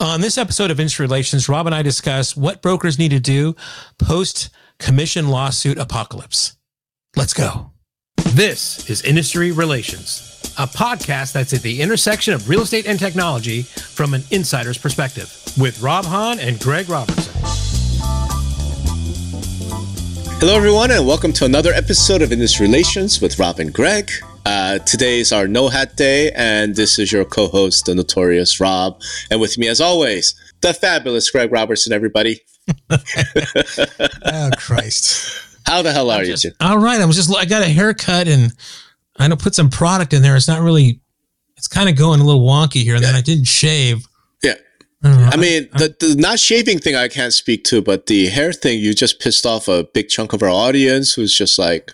On this episode of Industry Relations, Rob and I discuss what brokers need to do post commission lawsuit apocalypse. Let's go. This is Industry Relations, a podcast that's at the intersection of real estate and technology from an insider's perspective with Rob Hahn and Greg Robertson. Hello, everyone, and welcome to another episode of Industry Relations with Rob and Greg. Uh, today is our No Hat Day, and this is your co host, the notorious Rob. And with me, as always, the fabulous Greg Robertson, everybody. oh, Christ. How the hell are just, you? All right. I was just, I got a haircut and I know put some product in there. It's not really, it's kind of going a little wonky here. And yeah. then I didn't shave. I, I mean, the, the not shaving thing I can't speak to, but the hair thing, you just pissed off a big chunk of our audience who's just like,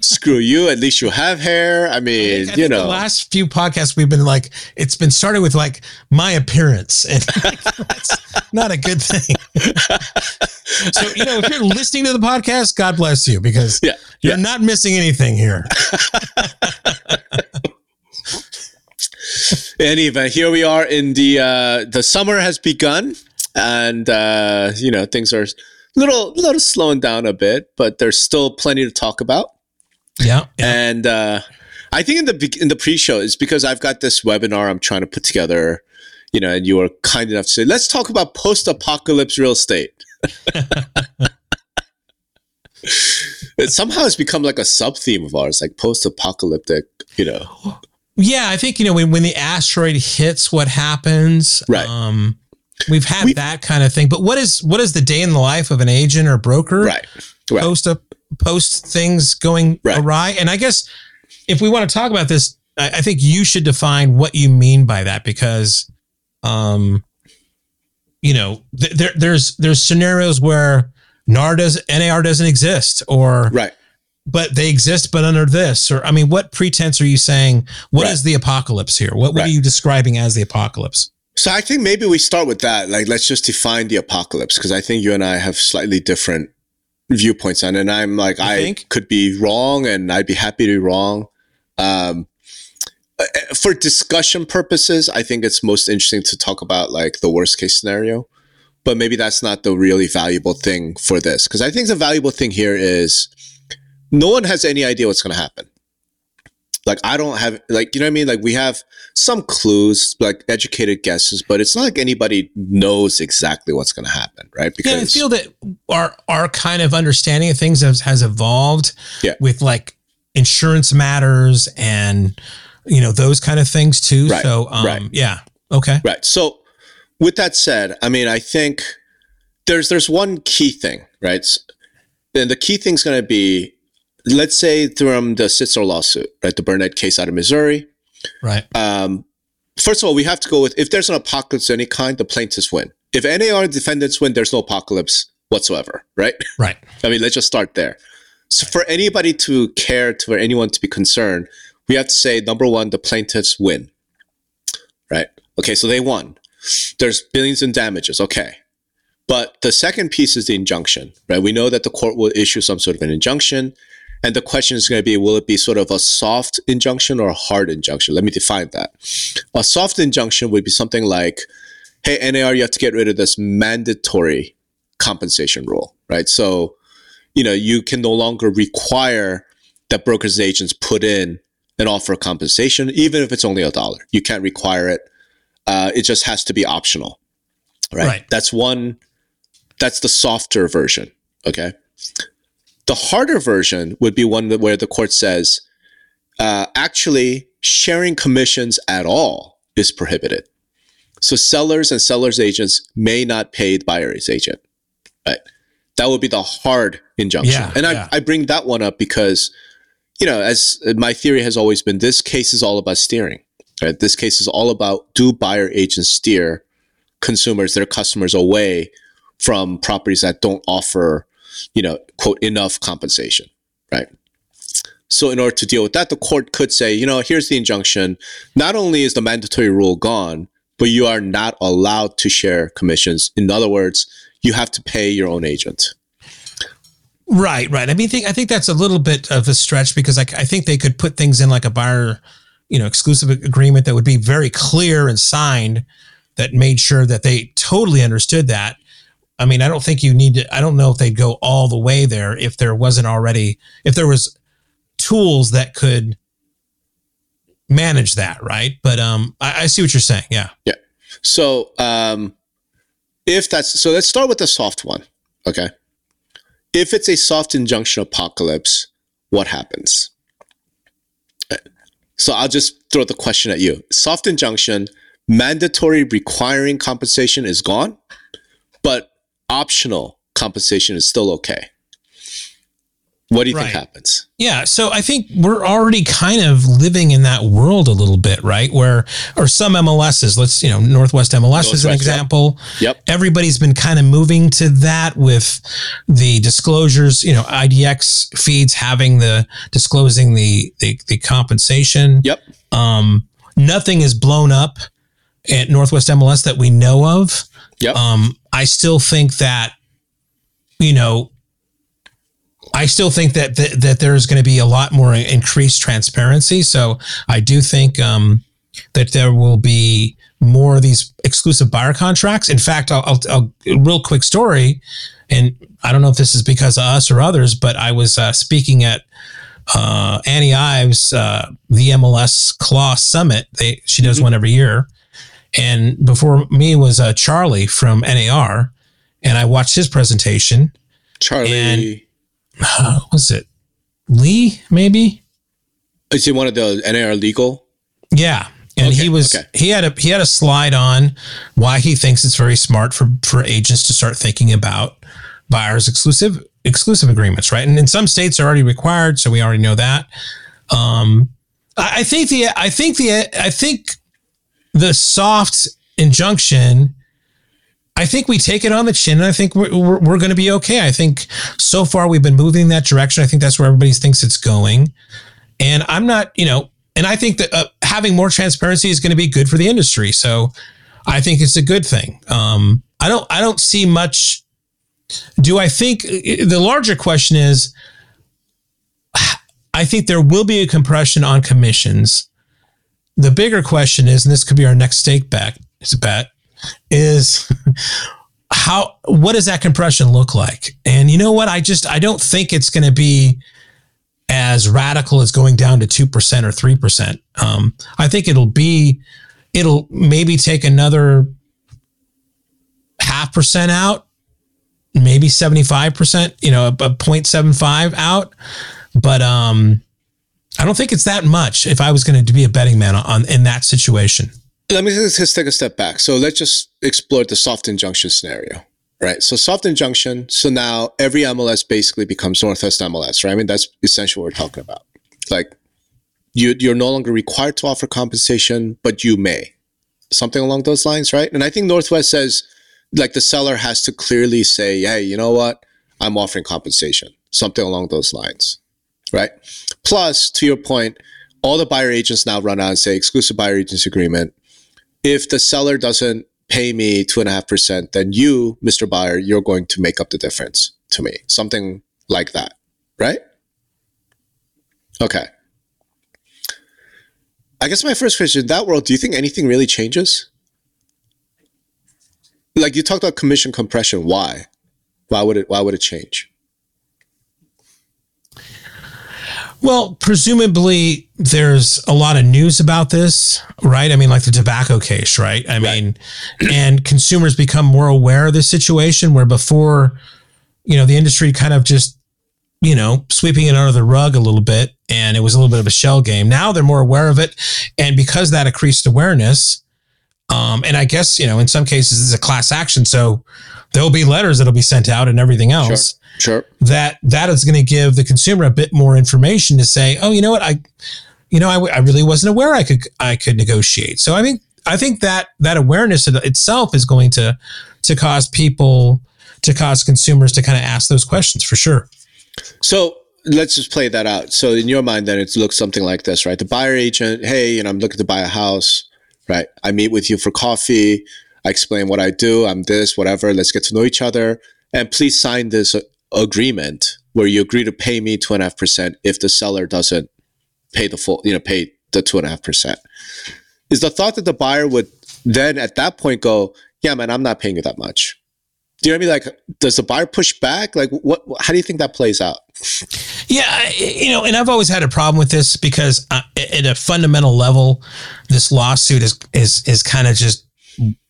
screw you. At least you have hair. I mean, I you know, the last few podcasts we've been like, it's been started with like my appearance, and that's not a good thing. so you know, if you're listening to the podcast, God bless you because yeah, you're yeah. not missing anything here. any event, here we are in the uh, the summer has begun, and uh, you know things are a little little slowing down a bit, but there's still plenty to talk about. Yeah, yeah. and uh, I think in the in the pre-show is because I've got this webinar I'm trying to put together. You know, and you were kind enough to say, let's talk about post-apocalypse real estate. it somehow has become like a sub theme of ours, like post-apocalyptic. You know. Yeah, I think you know when when the asteroid hits, what happens? Right. Um, we've had we, that kind of thing. But what is what is the day in the life of an agent or broker? Right. right. Post post things going right. awry. And I guess if we want to talk about this, I, I think you should define what you mean by that because, um, you know, th- there there's there's scenarios where NAR does NAR doesn't exist or right but they exist, but under this, or I mean, what pretense are you saying? What right. is the apocalypse here? What, what right. are you describing as the apocalypse? So I think maybe we start with that. Like, let's just define the apocalypse because I think you and I have slightly different viewpoints on it. And I'm like, you I think? could be wrong and I'd be happy to be wrong. Um, uh, uh, for discussion purposes, I think it's most interesting to talk about like the worst case scenario, but maybe that's not the really valuable thing for this. Cause I think the valuable thing here is no one has any idea what's going to happen. Like I don't have like you know what I mean. Like we have some clues, like educated guesses, but it's not like anybody knows exactly what's going to happen, right? Because yeah, I feel that our our kind of understanding of things has, has evolved. Yeah. with like insurance matters and you know those kind of things too. Right. So um, right. yeah, okay, right. So with that said, I mean, I think there's there's one key thing, right? And the key thing is going to be let's say from the Sitzer lawsuit, right? The Burnett case out of Missouri. Right. Um, first of all, we have to go with if there's an apocalypse of any kind, the plaintiffs win. If NAR defendants win, there's no apocalypse whatsoever, right? Right. I mean, let's just start there. So for anybody to care, to for anyone to be concerned, we have to say number one, the plaintiffs win. Right. Okay, so they won. There's billions in damages. Okay. But the second piece is the injunction, right? We know that the court will issue some sort of an injunction. And the question is going to be will it be sort of a soft injunction or a hard injunction? Let me define that. A soft injunction would be something like, hey, NAR, you have to get rid of this mandatory compensation rule, right? So, you know, you can no longer require that brokers and agents put in an offer of compensation, even if it's only a dollar. You can't require it. Uh, it just has to be optional, right? right? That's one. That's the softer version. Okay. The harder version would be one where the court says, uh, actually, sharing commissions at all is prohibited. So sellers and sellers agents may not pay the buyer's agent. Right. That would be the hard injunction. Yeah, and I, yeah. I bring that one up because, you know, as my theory has always been, this case is all about steering. Right? This case is all about do buyer agents steer consumers, their customers away from properties that don't offer you know, quote, enough compensation, right? So in order to deal with that, the court could say, you know, here's the injunction. Not only is the mandatory rule gone, but you are not allowed to share commissions. In other words, you have to pay your own agent. Right, right. I mean, think, I think that's a little bit of a stretch because I, I think they could put things in like a buyer, you know, exclusive agreement that would be very clear and signed that made sure that they totally understood that. I mean, I don't think you need to. I don't know if they'd go all the way there if there wasn't already if there was tools that could manage that, right? But um, I, I see what you're saying. Yeah. Yeah. So um, if that's so, let's start with the soft one. Okay. If it's a soft injunction apocalypse, what happens? So I'll just throw the question at you. Soft injunction, mandatory requiring compensation is gone, but optional compensation is still okay. What do you right. think happens? Yeah, so I think we're already kind of living in that world a little bit, right? Where or some MLSs, let's you know, Northwest MLS Northwest, is an example. Yep. Everybody's been kind of moving to that with the disclosures, you know, IDX feeds having the disclosing the the, the compensation. Yep. Um, nothing is blown up at Northwest MLS that we know of. Yep. Um, I still think that you know I still think that th- that there's going to be a lot more increased transparency. So I do think um, that there will be more of these exclusive buyer contracts. In fact, I'll, I'll, I'll real quick story, and I don't know if this is because of us or others, but I was uh, speaking at uh, Annie Ives, uh, the MLS Claw Summit. They she does mm-hmm. one every year, and before me was uh, Charlie from NAR, and I watched his presentation. Charlie and, uh, was it Lee? Maybe is he one of the NAR legal? Yeah, and okay, he was okay. he had a he had a slide on why he thinks it's very smart for for agents to start thinking about buyers exclusive exclusive agreements, right? And in some states are already required, so we already know that. Um, I, I think the I think the I think the soft injunction I think we take it on the chin and I think we're, we're, we're going to be okay. I think so far we've been moving that direction. I think that's where everybody thinks it's going. And I'm not, you know, and I think that uh, having more transparency is going to be good for the industry. So I think it's a good thing. Um, I don't, I don't see much. Do I think the larger question is, I think there will be a compression on commissions. The bigger question is, and this could be our next stake it's a bet, is how what does that compression look like? And you know what? I just I don't think it's going to be as radical as going down to two percent or three percent. Um, I think it'll be it'll maybe take another half percent out, maybe seventy five percent. You know, a, a 0.75 out, but um, I don't think it's that much. If I was going to be a betting man on in that situation. Let me just take a step back. So let's just explore the soft injunction scenario, right? So soft injunction. So now every MLS basically becomes Northwest MLS, right? I mean, that's essentially what we're talking about. Like you, you're no longer required to offer compensation, but you may, something along those lines, right? And I think Northwest says, like the seller has to clearly say, "Hey, you know what? I'm offering compensation." Something along those lines, right? Plus, to your point, all the buyer agents now run and say exclusive buyer agents agreement if the seller doesn't pay me two and a half percent, then you, Mr. Buyer, you're going to make up the difference to me. Something like that, right? Okay. I guess my first question in that world, do you think anything really changes? Like you talked about commission compression. Why? Why would it why would it change? Well, presumably there's a lot of news about this, right? I mean, like the tobacco case, right? I right. mean, and consumers become more aware of this situation where before, you know, the industry kind of just, you know, sweeping it under the rug a little bit and it was a little bit of a shell game. Now they're more aware of it. And because that increased awareness, um, and I guess, you know, in some cases it's a class action. So there'll be letters that'll be sent out and everything else. Sure Sure. That that is going to give the consumer a bit more information to say, oh, you know what, I, you know, I, I really wasn't aware I could I could negotiate. So I think I think that that awareness itself is going to to cause people to cause consumers to kind of ask those questions for sure. So let's just play that out. So in your mind, then it looks something like this, right? The buyer agent, hey, you know, I'm looking to buy a house, right? I meet with you for coffee. I explain what I do. I'm this, whatever. Let's get to know each other. And please sign this agreement where you agree to pay me two and a half percent if the seller doesn't pay the full, you know, pay the two and a half percent. Is the thought that the buyer would then at that point go, yeah, man, I'm not paying you that much. Do you know what I mean? Like, does the buyer push back? Like, what? How do you think that plays out? Yeah, you know, and I've always had a problem with this because uh, at a fundamental level, this lawsuit is is is kind of just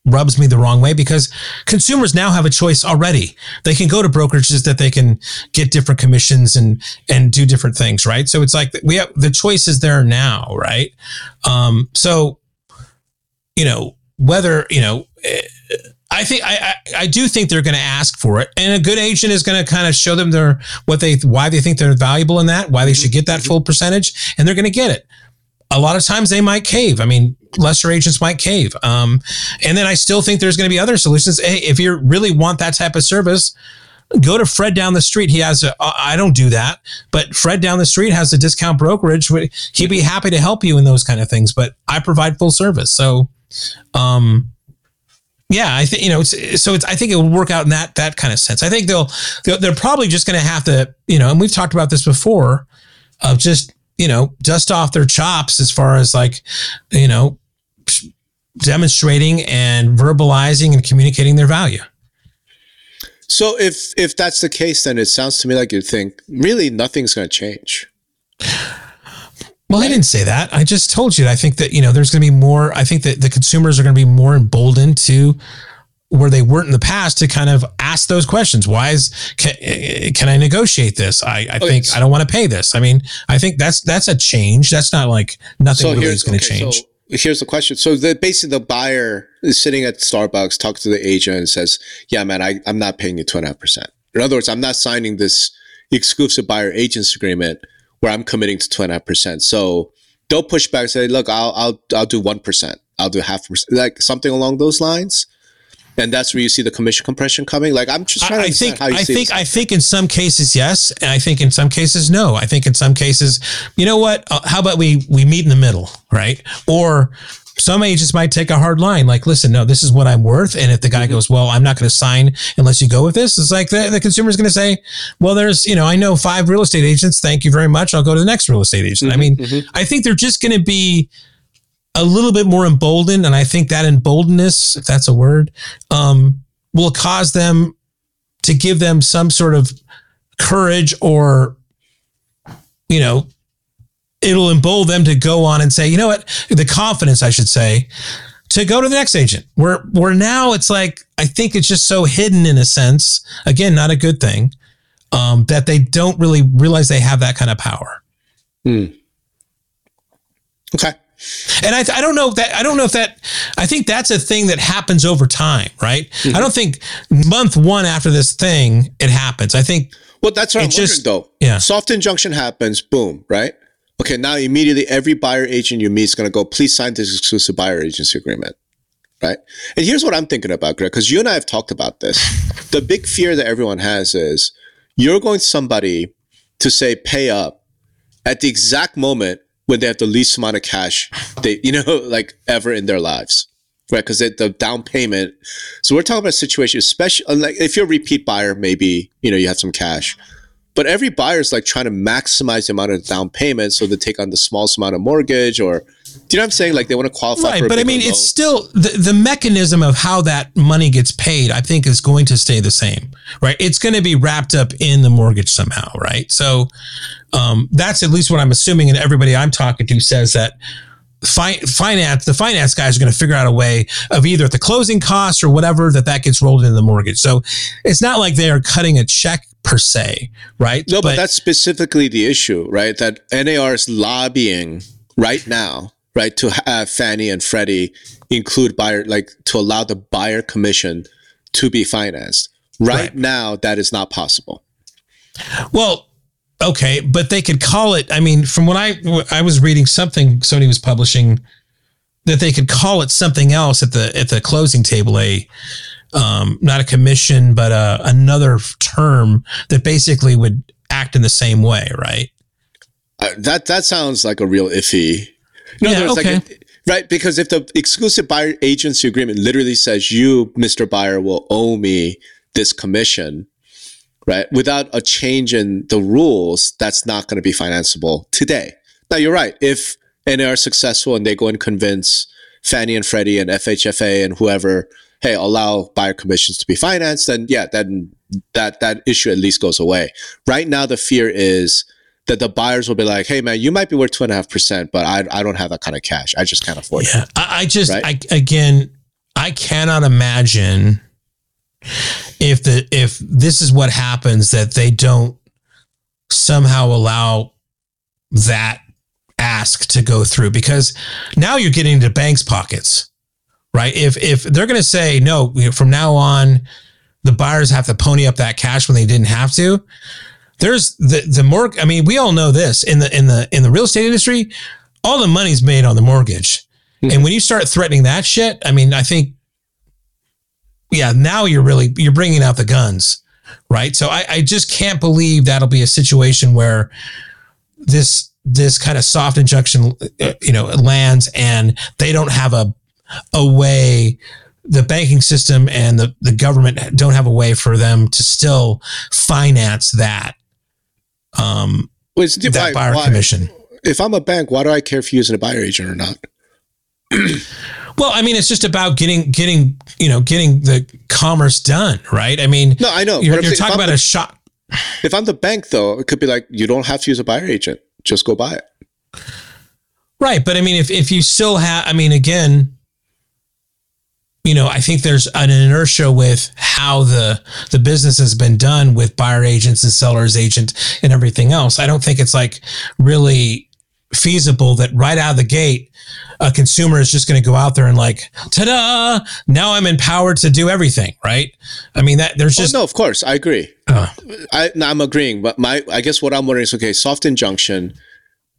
rubs me the wrong way because consumers now have a choice already. They can go to brokerages that they can get different commissions and and do different things, right? So it's like we have the choice is there now, right? Um, so you know whether you know. Eh, I think I, I, I do think they're going to ask for it, and a good agent is going to kind of show them their what they why they think they're valuable in that, why they mm-hmm. should get that mm-hmm. full percentage, and they're going to get it. A lot of times they might cave. I mean, lesser agents might cave. Um, and then I still think there's going to be other solutions. Hey, if you really want that type of service, go to Fred down the street. He has a, I don't do that, but Fred down the street has a discount brokerage. He'd be happy to help you in those kind of things, but I provide full service. So, um, yeah, I think you know. It's, so it's. I think it will work out in that that kind of sense. I think they'll, they'll they're probably just going to have to, you know, and we've talked about this before, of just you know dust off their chops as far as like, you know, demonstrating and verbalizing and communicating their value. So if if that's the case, then it sounds to me like you think really nothing's going to change. Well, I didn't say that. I just told you. I think that you know there's going to be more. I think that the consumers are going to be more emboldened to where they weren't in the past to kind of ask those questions. Why is can, can I negotiate this? I, I okay, think so, I don't want to pay this. I mean, I think that's that's a change. That's not like nothing so really is going to okay, change. So here's the question. So the basically the buyer is sitting at Starbucks, talks to the agent, and says, "Yeah, man, I, I'm not paying you two and a half percent. In other words, I'm not signing this exclusive buyer agents agreement." where I'm committing to two and a half percent. So they'll push back, and say, look, I'll I'll I'll do one percent. I'll do half percent, like something along those lines. And that's where you see the commission compression coming. Like I'm just trying I, to think I think I think in some cases yes, and I think in some cases no. I think in some cases, you know what? Uh, how about we we meet in the middle, right? Or some agents might take a hard line, like, listen, no, this is what I'm worth. And if the guy mm-hmm. goes, well, I'm not going to sign unless you go with this, it's like the, the consumer is going to say, well, there's, you know, I know five real estate agents. Thank you very much. I'll go to the next real estate agent. Mm-hmm, I mean, mm-hmm. I think they're just going to be a little bit more emboldened. And I think that emboldenedness, if that's a word, um, will cause them to give them some sort of courage or, you know, it'll embolden them to go on and say, you know what, the confidence, I should say, to go to the next agent. Where where now it's like I think it's just so hidden in a sense. Again, not a good thing. Um, that they don't really realize they have that kind of power. Hmm. Okay. And I, I don't know if that I don't know if that I think that's a thing that happens over time, right? Mm-hmm. I don't think month one after this thing it happens. I think well that's what I'm just, wondering though. Yeah, soft injunction happens, boom, right? Okay, now immediately every buyer agent you meet is going to go, please sign this exclusive buyer agency agreement. Right. And here's what I'm thinking about, Greg, because you and I have talked about this. the big fear that everyone has is you're going to somebody to say pay up at the exact moment when they have the least amount of cash they, you know, like ever in their lives. Right. Because the down payment. So we're talking about a situation, especially uh, like if you're a repeat buyer, maybe, you know, you have some cash. But every buyer is like trying to maximize the amount of down payment so they take on the smallest amount of mortgage or do you know what I'm saying? Like they want to qualify right, but I mean, it's still the, the mechanism of how that money gets paid. I think is going to stay the same, right? It's going to be wrapped up in the mortgage somehow, right? So um, that's at least what I'm assuming, and everybody I'm talking to says that fi- finance the finance guys are going to figure out a way of either the closing costs or whatever that that gets rolled into the mortgage. So it's not like they are cutting a check per se, right? No, but, but that's specifically the issue, right? That NAR is lobbying right now, right, to have Fannie and Freddie include buyer, like to allow the buyer commission to be financed. Right, right. now, that is not possible. Well, okay, but they could call it. I mean, from what I I was reading something Sony was publishing that they could call it something else at the at the closing table a um, not a commission, but uh, another term that basically would act in the same way, right? Uh, that that sounds like a real iffy. No, yeah, okay. Like a, right, because if the exclusive buyer agency agreement literally says you, Mr. Buyer, will owe me this commission, right? Without a change in the rules, that's not going to be financeable today. Now you're right. If NAR are successful and they go and convince Fannie and Freddie and FHFA and whoever, hey, allow buyer commissions to be financed, then yeah, then that that issue at least goes away. Right now, the fear is that the buyers will be like, "Hey, man, you might be worth two and a half percent, but I I don't have that kind of cash. I just can't afford yeah, it." I, I just right? I again I cannot imagine if the if this is what happens that they don't somehow allow that ask to go through because now you're getting into banks pockets right if if they're going to say no from now on the buyers have to pony up that cash when they didn't have to there's the the more i mean we all know this in the in the in the real estate industry all the money's made on the mortgage. Mm-hmm. and when you start threatening that shit i mean i think yeah now you're really you're bringing out the guns right? So i i just can't believe that'll be a situation where this this kind of soft injunction, uh, you know, lands and they don't have a, a way, the banking system and the, the government don't have a way for them to still finance that, um, that buyer why, commission. If I'm a bank, why do I care if you're using a buyer agent or not? well, I mean, it's just about getting, getting, you know, getting the commerce done, right? I mean, no, I know. You're, you're talking about the, a shot. If I'm the bank, though, it could be like you don't have to use a buyer agent just go buy it. Right. But I mean, if, if you still have, I mean, again, you know, I think there's an inertia with how the the business has been done with buyer agents and sellers agent and everything else. I don't think it's like really feasible that right out of the gate a consumer is just going to go out there and like ta-da! Now i'm empowered to do everything right? I mean that there's oh, just oh, no of course. I agree. Uh, I, i'm agreeing but my i guess what i'm wondering is okay soft injunction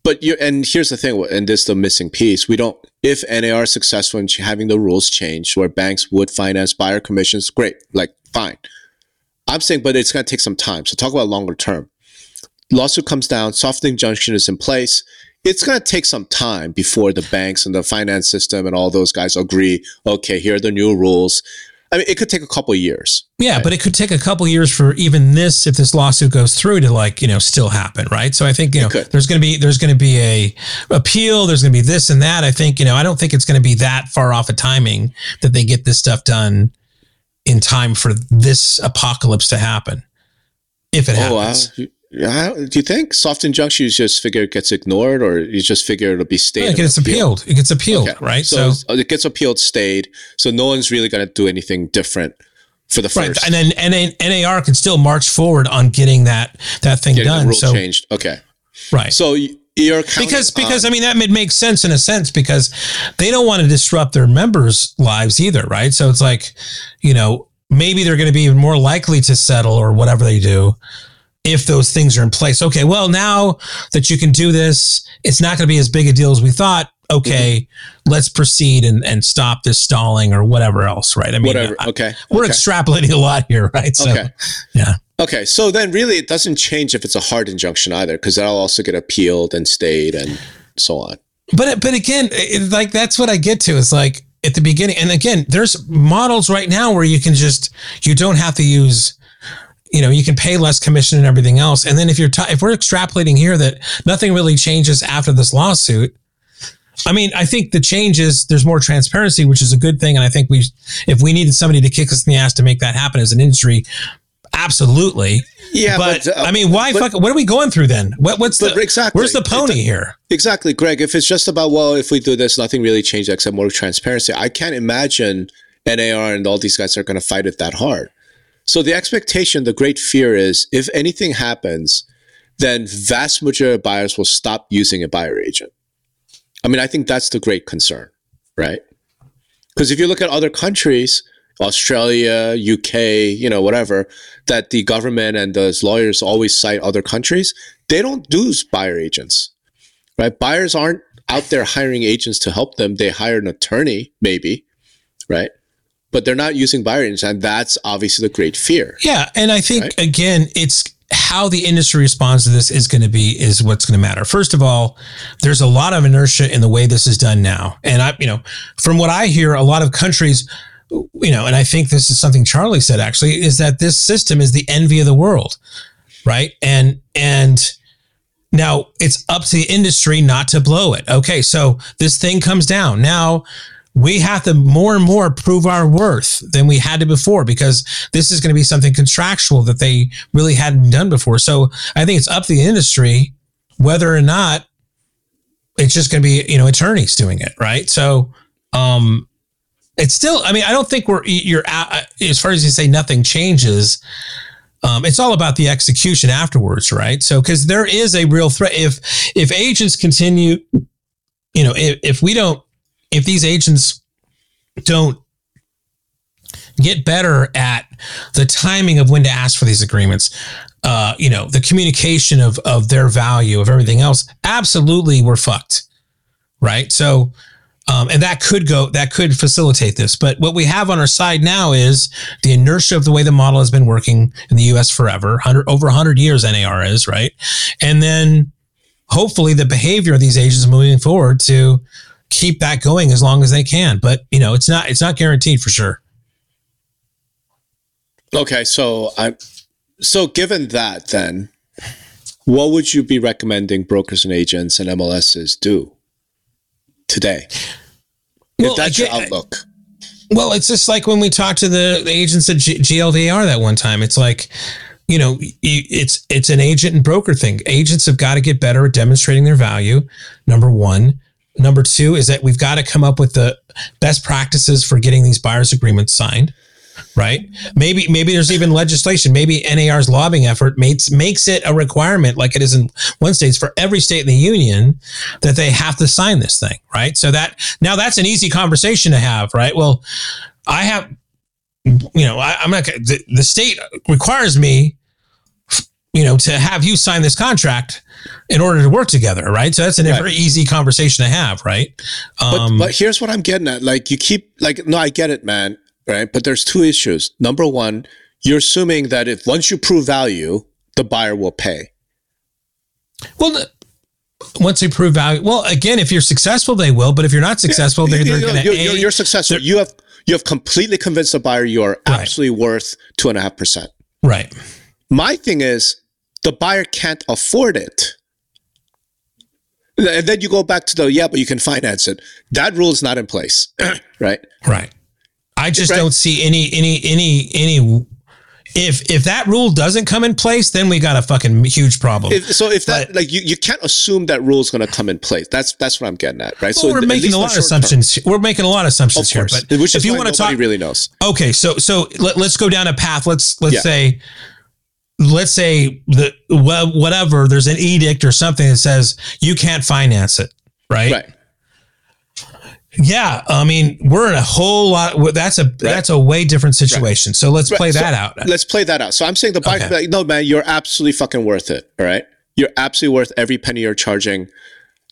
but you and here's the thing and this is the missing piece we don't if nar is successful in having the rules changed where banks would finance buyer commissions great like fine i'm saying but it's to take some time so talk about longer term lawsuit comes down soft injunction is in place it's to take some time before the banks and the finance system and all those guys agree. Okay, here are the new rules. I mean, it could take a couple years. Yeah, right? but it could take a couple years for even this, if this lawsuit goes through, to like you know still happen, right? So I think you know there's going to be there's going to be a appeal. There's going to be this and that. I think you know I don't think it's going to be that far off of timing that they get this stuff done in time for this apocalypse to happen, if it oh, happens. Do you think soft injunction you just figure it gets ignored, or you just figure it'll be stayed? Yeah, it gets appealed. appealed. It gets appealed, okay. right? So, so, oh, it gets appealed, stayed. So no one's really going to do anything different for the first. Right, and then NAR can still march forward on getting that that thing getting done. rule so changed. Okay, right. So you're because because on, I mean that makes sense in a sense because they don't want to disrupt their members' lives either, right? So it's like, you know, maybe they're going to be even more likely to settle or whatever they do if those things are in place. Okay, well, now that you can do this, it's not going to be as big a deal as we thought. Okay, mm-hmm. let's proceed and, and stop this stalling or whatever else, right? I mean, whatever. Okay. we're okay. extrapolating a lot here, right? So, okay. Yeah. Okay, so then really it doesn't change if it's a hard injunction either, because that'll also get appealed and stayed and so on. But but again, it, like that's what I get to is like at the beginning, and again, there's models right now where you can just you don't have to use you know you can pay less commission and everything else. And then if you're t- if we're extrapolating here that nothing really changes after this lawsuit i mean i think the change is there's more transparency which is a good thing. And i think we if we needed somebody to kick us in the ass to make that happen as an industry absolutely. Yeah but, but uh, i mean why but, fuck what are we going through then? What, what's the exactly where's the pony here? exactly greg if it's just about well if we do this nothing really changes except more transparency. I can't imagine nar and all these guys are going to fight it that hard so the expectation, the great fear is if anything happens, then vast majority of buyers will stop using a buyer agent. I mean, I think that's the great concern, right? Because if you look at other countries, Australia, UK, you know, whatever, that the government and those lawyers always cite other countries, they don't do buyer agents, right? Buyers aren't out there hiring agents to help them. They hire an attorney, maybe, right? But they're not using buyer agents, and that's obviously the great fear. Yeah, and I think right? again, it's how the industry responds to this is going to be is what's going to matter. First of all, there's a lot of inertia in the way this is done now, and I, you know, from what I hear, a lot of countries, you know, and I think this is something Charlie said actually, is that this system is the envy of the world, right? And and now it's up to the industry not to blow it. Okay, so this thing comes down now we have to more and more prove our worth than we had to before because this is going to be something contractual that they really hadn't done before. So I think it's up to the industry whether or not it's just going to be, you know, attorneys doing it. Right. So, um, it's still, I mean, I don't think we're, you're, as far as you say, nothing changes. Um, it's all about the execution afterwards, right? So, because there is a real threat if if agents continue, you know, if, if we don't, if these agents don't get better at the timing of when to ask for these agreements, uh, you know, the communication of of their value of everything else, absolutely, we're fucked, right? So um, and that could go, that could facilitate this. But what we have on our side now is the inertia of the way the model has been working in the US forever, 100, over 100 years NAR is, right? And then hopefully the behavior of these agents moving forward to keep that going as long as they can. But, you know, it's not, it's not guaranteed for sure. Okay. So I, so given that, then what would you be recommending brokers and agents and MLSs do? today? Well, if that's your outlook. Well, it's just like when we talked to the, the agents at G- GLDR that one time. It's like, you know, it's it's an agent and broker thing. Agents have got to get better at demonstrating their value. Number one. Number two is that we've got to come up with the best practices for getting these buyers agreements signed right? Maybe maybe there's even legislation. Maybe NAR's lobbying effort makes makes it a requirement, like it is in one state, for every state in the union, that they have to sign this thing, right? So that now that's an easy conversation to have, right? Well, I have, you know, I, am not the, the state requires me, you know, to have you sign this contract in order to work together, right? So that's a right. very easy conversation to have, right? Um, but, but here's what I'm getting at. Like you keep like, no, I get it, man right? But there's two issues. Number one, you're assuming that if once you prove value, the buyer will pay. Well, once you prove value, well, again, if you're successful, they will. But if you're not successful, they're, they're going to. You're, you're, successful. You have you have completely convinced the buyer you are right. absolutely worth two and a half percent. Right. My thing is the buyer can't afford it. And then you go back to the yeah, but you can finance it. That rule is not in place, right? Right. I just right. don't see any any any any if if that rule doesn't come in place, then we got a fucking huge problem. If, so if that but, like you, you can't assume that rule is going to come in place. That's that's what I'm getting at, right? Well, so we're making a lot of assumptions. Term. We're making a lot of assumptions here, but Which if you want to talk, really knows. Okay, so so let, us go down a path. Let's let's yeah. say let's say the whatever there's an edict or something that says you can't finance it, right? Right yeah, I mean, we're in a whole lot. That's a right. that's a way different situation. Right. So let's right. play that so out. Let's play that out. So I'm saying the bike. Okay. Like, no, man, you're absolutely fucking worth it. All right, you're absolutely worth every penny you're charging.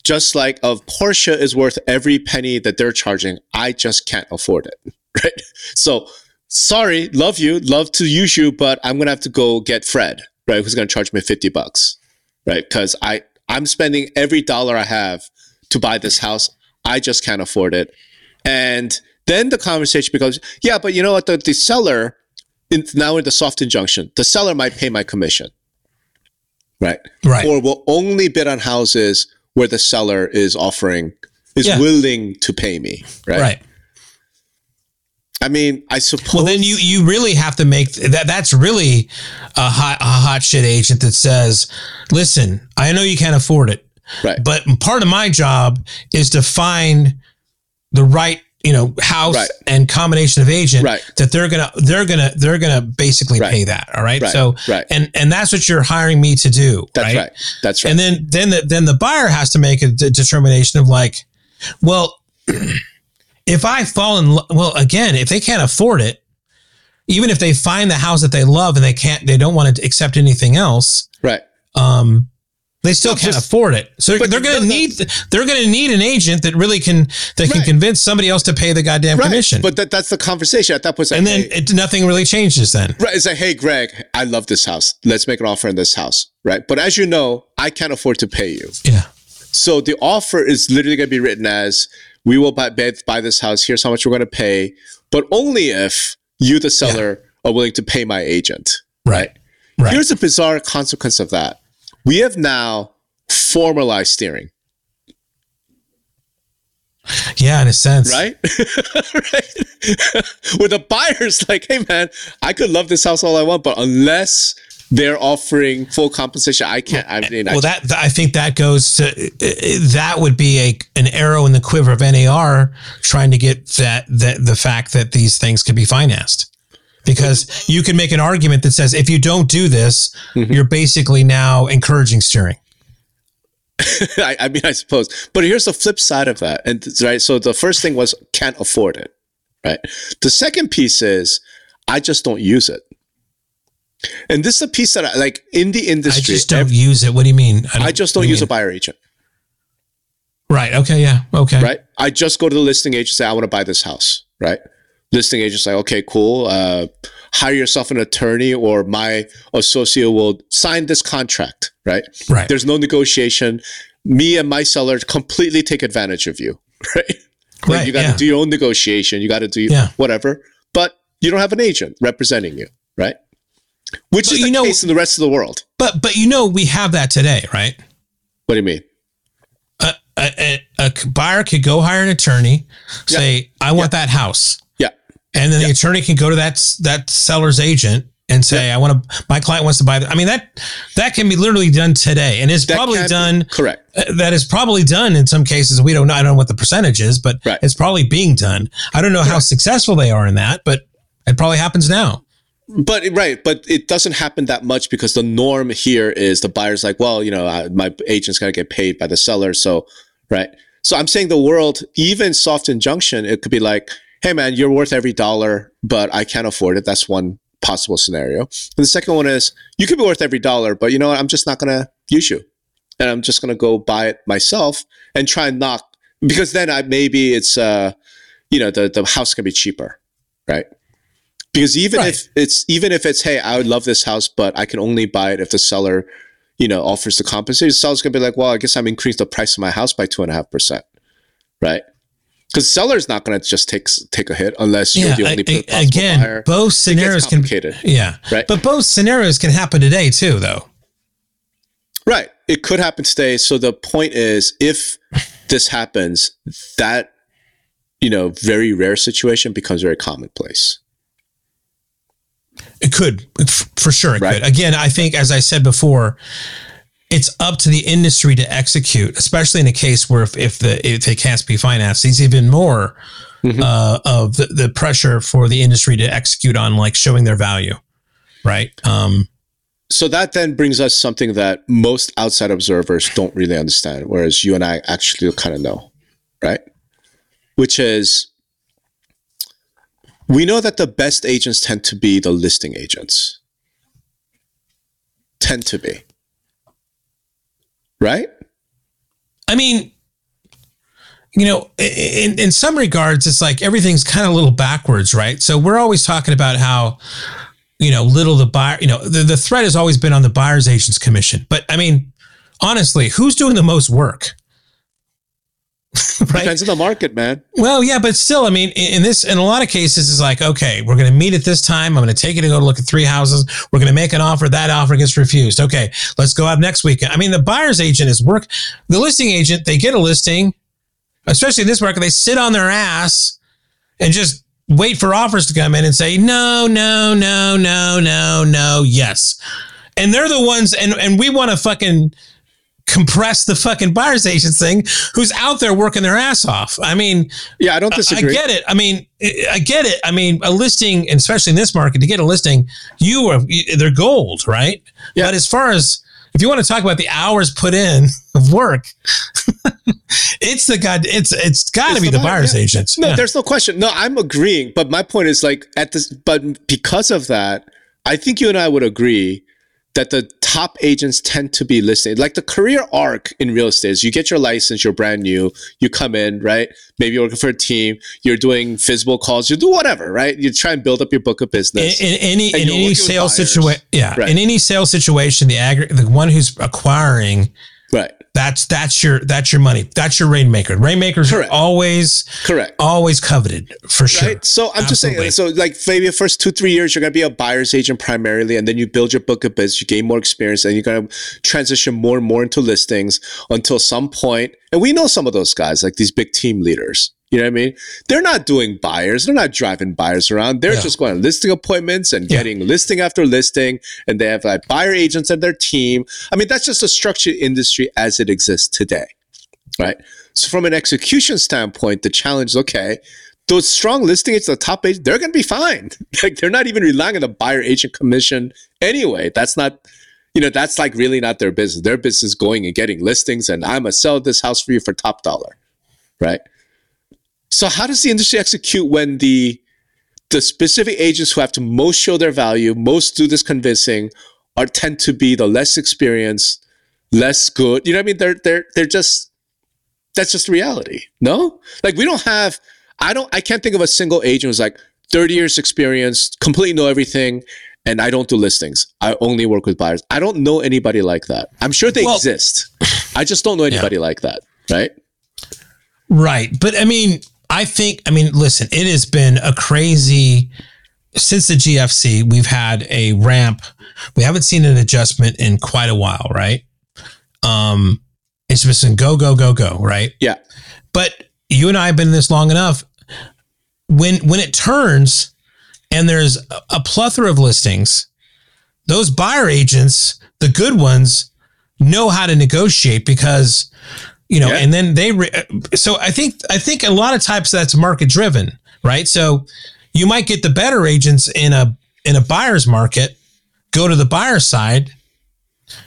Just like of Porsche is worth every penny that they're charging. I just can't afford it. Right. So sorry, love you, love to use you, but I'm gonna have to go get Fred. Right, who's gonna charge me fifty bucks? Right, because I I'm spending every dollar I have to buy this house. I just can't afford it. And then the conversation becomes, yeah, but you know what? The, the seller, in, now in the soft injunction, the seller might pay my commission. Right. Right. Or will only bid on houses where the seller is offering, is yeah. willing to pay me. Right. Right. I mean, I suppose. Well, then you you really have to make that. That's really a hot a hot shit agent that says, "Listen, I know you can't afford it. Right. But part of my job is to find the right you know house right. and combination of agent right. that they're gonna they're gonna they're gonna basically right. pay that all right? so right. and and that's what you're hiring me to do that's right, that's right and then then the, then the buyer has to make a d- determination of like well if i fall in love, well again if they can't afford it even if they find the house that they love and they can't they don't want to accept anything else right um they still can't just, afford it, so they're going to need they're going to need an agent that really can that can convince somebody else to pay the goddamn right. commission. But that, that's the conversation at that point. Like, and then hey, it, nothing really changes. Then right? It's like, hey, Greg, I love this house. Let's make an offer in this house, right? But as you know, I can't afford to pay you. Yeah. So the offer is literally going to be written as, "We will buy buy this house. Here's how much we're going to pay, but only if you, the seller, yeah. are willing to pay my agent." Right. Right. Here's a bizarre consequence of that we have now formalized steering. Yeah, in a sense. right? right? Where the buyer's like, hey man, I could love this house all I want, but unless they're offering full compensation, I can't. I mean, I Well, that I think that goes to that would be a an arrow in the quiver of NAR trying to get that that the fact that these things can be financed. Because you can make an argument that says if you don't do this, Mhm. you're basically now encouraging steering. I, I mean, I suppose. But here's the flip side of that. And right, so the first thing was can't afford it. Right. The second piece is I just don't use it. And this is a piece that I like in the industry. I just don't ev- use it. What do you mean? I just don't do use a buyer agent. Right. Okay. Yeah. Okay. Right. I just go to the listing agent and say I want to buy this house. Right. Listing agent's like, okay, cool. Uh, hire yourself an attorney or my associate will sign this contract. Right. Right. There's no negotiation. Me and my seller completely take advantage of you. Right. Like Right, you got to yeah. do your own negotiation. You got to do Yeah. whatever, but you don't have an agent representing you, right? Which But you the know- case in the rest of the world. But but you know we have that today, right? What do you mean? A, a, a, a buyer could go hire an attorney, say, "I want that house," Yeah. and then the attorney can go to that that seller's agent and say, "I want to. My client wants to buy." The, I mean that that can be literally done today, and is That probably be- done. correct. uh, That is probably done in some cases. We don't know. I don't know what the percentage is, but Right. it's probably being done. I don't know how successful they are in that, but it probably happens now. But right, but it doesn't happen that much because the norm here is the buyer's like, well, you know, I, my agent's got to get paid by the seller, so right. So I'm saying the world, even soft injunction, it could be like, hey man, you're worth every dollar, but I can't afford it. That's one possible scenario. And the second one is you could be worth every dollar, but you know what? I'm just not gonna use you, and I'm just gonna go buy it myself and try and knock because then I maybe it's uh, you know, the the house can be cheaper, right? Because even Right. if it's even if it's hey, I would love this house, but I can only buy it if the seller, you know, offers the compensation. The seller's gonna be like, well, I guess I'm increased the price of my house by two and a half percent, right? Because seller's not gonna just take take a hit unless you're Yeah. the only a- possible again, buyer. both scenarios can. complicated, Yeah. right? But both scenarios can happen today too, though. Right. It could happen today. So the point is, if this happens, that you know, very rare situation becomes very commonplace. It could, for sure, it Right. could. Again, I think, as I said before, it's up to the industry to execute, especially in a case where if, if the if they can't be financed, it's even more Mhm. uh, of the, the pressure for the industry to execute on like showing their value, right? Um, So that then brings us something that most outside observers don't really understand, whereas you and I actually kind of know, right? Which is we know that the best agents tend to be the listing agents. Tend to be. Right? I mean, you know, in in some regards, it's like everything's kind of a little backwards, right? So we're always talking about how, you know, little the buyer, you know, the, the threat has always been on the buyer's agents commission. But I mean, honestly, who's doing the most work? right? Depends on the market, man. Well, yeah, but still, I mean, in this, in a lot of cases, it's like, okay, we're going to meet at this time. I'm going to take you to go to look at three houses. We're going to make an offer. That offer gets refused. Okay, let's go out next weekend. I mean, the buyer's agent is work. The listing agent, they get a listing, especially in this market, they sit on their ass and just wait for offers to come in and say, no, no, no, no, no, no, yes. And they're the ones, and, and we want to fucking compress the fucking buyer's agent thing who's out there working their ass off. I mean, Yeah, I don't disagree. I get it. I mean, I get it. I mean, a listing, and especially in this market, to get a listing, you are they're gold, right? Yeah. But as far as if you want to talk about the hours put in of work, it's the god. It's it's got to be the the buyer, buyer's yeah. agents. No, Yeah. there's no question. No, I'm agreeing. But my point is like at this, but because of that, I think you and I would agree that the top agents tend to be listed. Like the career arc in real estate is you get your license, you're brand new, you come in, right? Maybe you're working for a team, you're doing physical calls, you do whatever, right? You try and build up your book of business. in any in any sales situation, yeah, Right. in any sales situation, the aggr- the one who's acquiring Right. That's that's your that's your money. That's your rainmaker. Rainmakers Correct. are always Correct. always coveted for sure. Right. So I'm Absolutely. just saying, so like maybe the first two, three years, you're going to be a buyer's agent primarily, and then you build your book of business, you gain more experience, and you're to transition more and more into listings until some point. And we know some of those guys, like these big team leaders. You know what I mean? They're not doing buyers. They're not driving buyers around. They're Yeah. just going on listing appointments and Yeah. getting listing after listing. And they have like buyer agents and their team. I mean, that's just a structured industry as it exists today. Right. So from an execution standpoint, the challenge is okay, those strong listing agents, the top agents, they're going to be fine. Like they're not even relying on the buyer agent commission anyway. That's not, you know, that's like really not their business. Their business is going and getting listings, and I'm gonna sell this house for you for top dollar, right? So how does the industry execute when the the specific agents who have to most show their value, most do this convincing, are tend to be the less experienced, less good. You know what I mean? They're they're they're just that's just reality. No? Like we don't have I don't I can't think of a single agent who's like 30 years experience, completely know everything, and I don't do listings. I only work with buyers. I don't know anybody like that. I'm sure they Well- exist. I just don't know anybody like that. Right? Right. But I mean, I think, I mean, listen, it has been a crazy, since the GFC, we've had a ramp. We haven't seen an adjustment in quite a while, right? Um, it's just been go, go, go, go, right? Yeah. But you and I have been in this long enough. When when it turns and there's a- a plethora of listings, those buyer agents, the good ones, know how to negotiate because you know, Yeah. and then they. Re- so I think I think a lot of types that's market driven, right? So you might get the better agents in a in a buyer's market go to the buyer side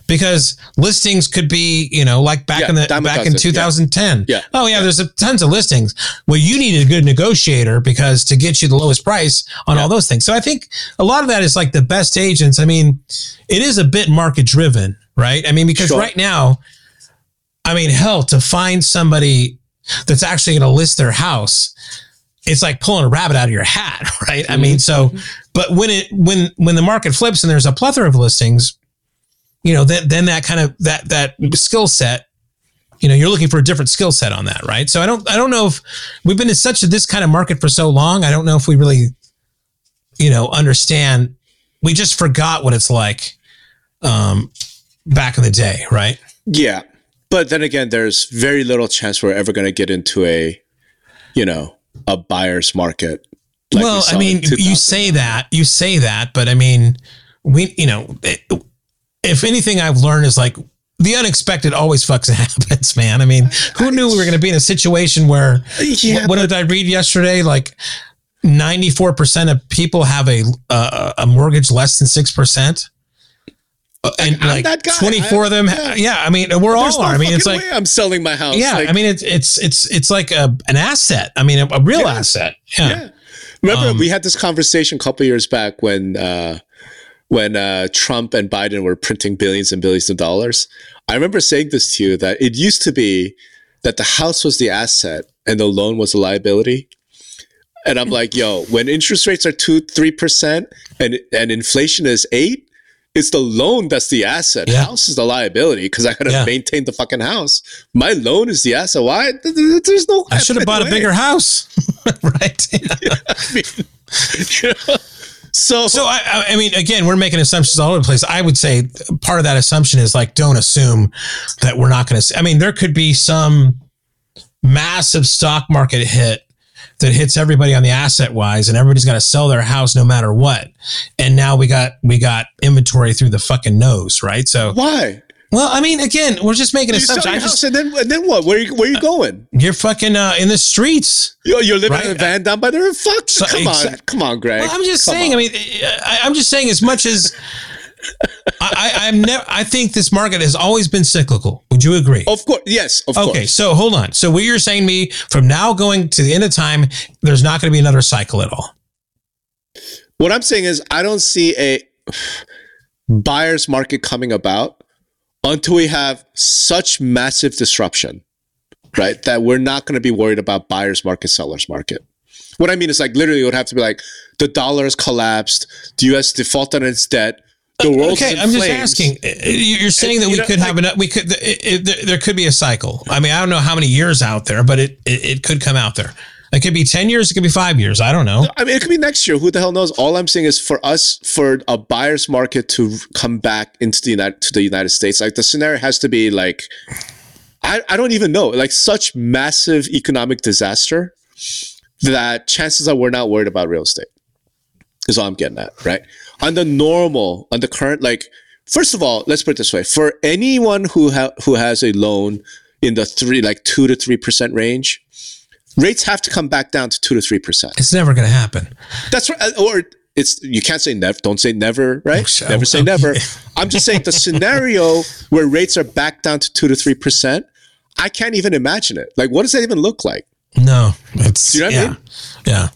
because listings could be you know like back Yeah, in the back in dozen, yeah. 2010 Yeah. oh yeah, there's a, tons of listings well you need a good negotiator because to get you the lowest price on all those things so i think a lot of that is like the best agents i mean it is a bit market driven right i mean because Sure. right now i mean hell to find somebody that's actually going to list their house it's like pulling a rabbit out of your hat right? I mean so but when it when when the market flips and there's a plethora of listings you know then then that kind of that that skill set you know you're looking for a different skill set on that right? So i don't i don't know if we've been in such a this kind of market for so long i don't know if we really you know understand we just forgot what it's like um back in the day right? Yeah. But then again, there's very little chance we're ever going to get into a, you know, a buyer's market. like well saw i mean you say that you say that but i mean we you know it, if anything i've learned is like the unexpected always fucks happens man. I mean who knew we were going to be in a situation where Yeah, what did i read yesterday? Like 94% of people have a uh, a mortgage less than 6% Uh, and I'm like that guy. 24 of them I- yeah. i mean we're all no i mean it's like I'm selling my house. yeah Like, i mean it's it's it's it's like a an asset i mean a, a real Yeah. asset yeah. Yeah. Remember, Um, we had this conversation a couple years back when uh, when uh, Trump and Biden were printing billions and billions of dollars. I remember saying this to you that it used to be that the house was the asset and the loan was a liability. And I'm like, yo, when interest rates are two, three percent, and and inflation is eight, it's the loan that's the asset. Yeah. House is the liability because I gotta Yeah. maintain the fucking house. My loan is the asset. Why? Th- th- There's no. I should have bought a bigger house, right? I mean, you know, so, So I, I- I mean, again, we're making assumptions all over the place. I would say part of that assumption is like, don't assume that we're not going to. I mean, there could be some massive stock market hit that hits everybody on the asset wise, and everybody's got to sell their house no matter what. And now we got we got inventory through the fucking nose, right? So, why? well, I mean, again, we're just making You assumptions. I just and then and then what? Where you where you going? you're fucking uh, in the streets. You're, you're living in a van down by the river. Fuck! So- come on, exa- come on, Greg. Well, I'm just Come saying. on. I mean, I, I'm just saying. As much as I, I, I'm never. I think this market has always been cyclical. Would you agree? of course, yes, of okay, course. so hold on. So what you're saying to me from now going to the end of time, there's not going to be another cycle at all. What I'm saying is, I don't see a buyer's market coming about until we have such massive disruption, right? That we're not going to be worried about buyer's market, seller's market. What I mean is, like, literally, it would have to be like the dollar has collapsed, the U.S. defaulted on its debt, The okay, I'm just asking. Uh, You're saying that you we know, could have enough. We could. It, it, there could be a cycle. I mean, I don't know how many years out there, but it, it it could come out there. It could be ten years. It could be five years. I don't know. I mean, it could be next year. Who the hell knows? All I'm saying is for us, for a buyer's market to come back into the United to the United States, like the scenario has to be like, I, I don't even know, like such massive economic disaster that chances are we're not worried about real estate. Is all I'm getting at, right? On the normal, on the current, like, first of all, let's put it this way: for anyone who ha- who has a loan in the three, like two to three percent range, rates have to come back down to two to three percent. It's never going to happen. That's right. uh, Or it's you can't say never. Don't say never, right? so- never say okay. never. I'm just saying the scenario where rates are back down to two to three percent. I can't even imagine it. Like, what does that even look like? No, it's You know what I yeah, mean? yeah.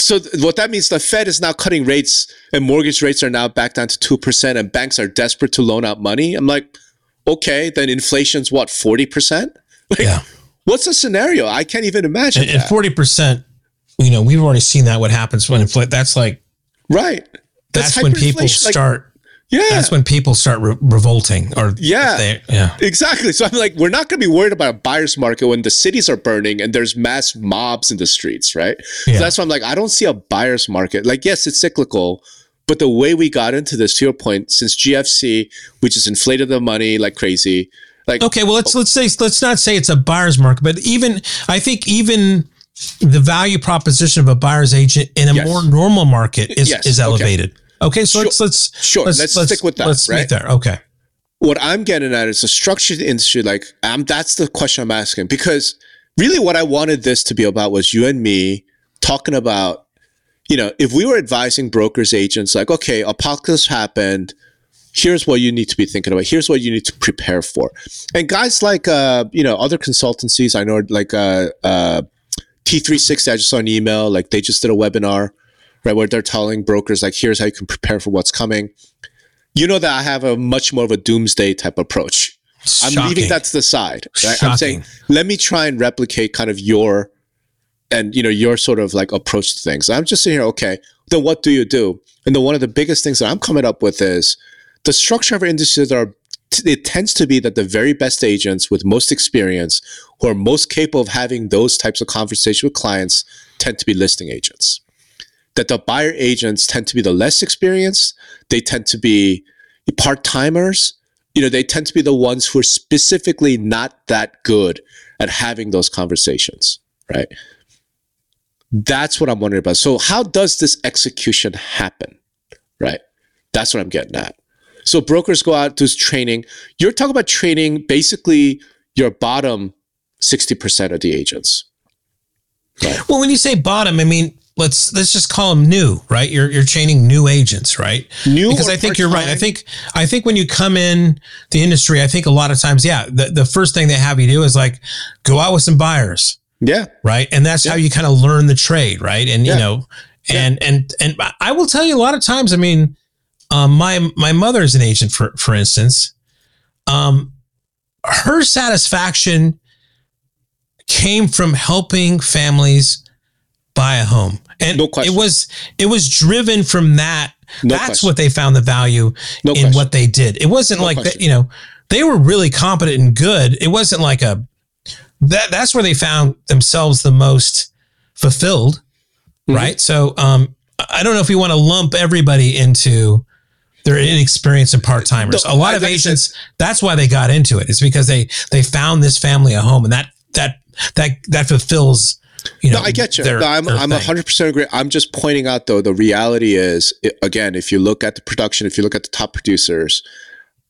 So th- what that means, the Fed is now cutting rates, and mortgage rates are now back down to two percent, and banks are desperate to loan out money. I'm like, okay, then inflation's what forty percent? Like, Yeah. what's the scenario? I can't even imagine And that. forty percent. You know, we've already seen that. What happens when inflation, that's like right. that's, when people like- start. Yeah. That's when people start re- revolting. Or Yeah. yeah. Exactly. So I'm like, we're not going to be worried about a buyer's market when the cities are burning and there's mass mobs in the streets, right? Yeah. So that's why I'm like, I don't see a buyer's market. Like, yes, it's cyclical, but the way we got into this, to your point, since GFC, we just inflated the money like crazy. Like, Okay, well let's let's say let's not say it's a buyer's market, but even I think even the value proposition of a buyer's agent in a Yes. more normal market is Yes, is elevated. Okay, so Sure. let's let's Sure, let's stick with that, Let's right? meet there. Okay. what I'm getting at is the structure of the industry. Like, um, that's the question I'm asking because really what I wanted this to be about was you and me talking about, you know, if we were advising brokers, agents, like, okay, apocalypse happened. Here's what you need to be thinking about. Here's what you need to prepare for. And guys like, uh, you know, other consultancies, I know like, uh, uh, T3 Sixty, I just saw an email, like they just did a webinar, right, where they're telling brokers, like, here's how you can prepare for what's coming you know that I have a much more of a doomsday type approach. I'm leaving that to the side. Right? I'm saying let me try and replicate kind of your and you know your sort of like approach to things. I'm just saying, okay, then what do you do? And then one of the biggest things that I'm coming up with is the structure of our industry are it tends to be that the very best agents with most experience who are most capable of having those types of conversations with clients tend to be listing agents that the buyer agents tend to be the less experienced. They tend to be part timers. You know, they tend to be the ones who are specifically not that good at having those conversations, right? That's what I'm wondering about. So, how does this execution happen, right? That's what I'm getting at. So, brokers go out, this training. You're talking about training basically your bottom 60% of the agents. Well, when you say bottom, I mean let's let's just call them new, right? You're you're training new agents, right? New because I think you're right. I think I think when you come in the industry, I think a lot of times, yeah, the, the first thing they have you do is like go out with some buyers, Yeah. right? And that's how you kind of learn the trade, right? And Yeah. you know, and and and I will tell you a lot of times. I mean, um, my my mother is an agent, for for instance. Um, her satisfaction came from helping families buy a home, and No question. it was it was driven from that. No That's question. what they found the value No in question. what they did. It wasn't like that, you know, they were really competent and good. It wasn't like a that that's where they found themselves the most fulfilled. Mhm. Right. So um I don't know if we want to lump everybody into their inexperience and part timers. No, A lot I- of like I said- agents, that's why they got into it. It's because they they found this family a home and that that that that fulfills you know no, I get you. their- no, I'm I'm 100 percent agree. I'm just pointing out though the reality is again if you look at the production, if you look at the top producers,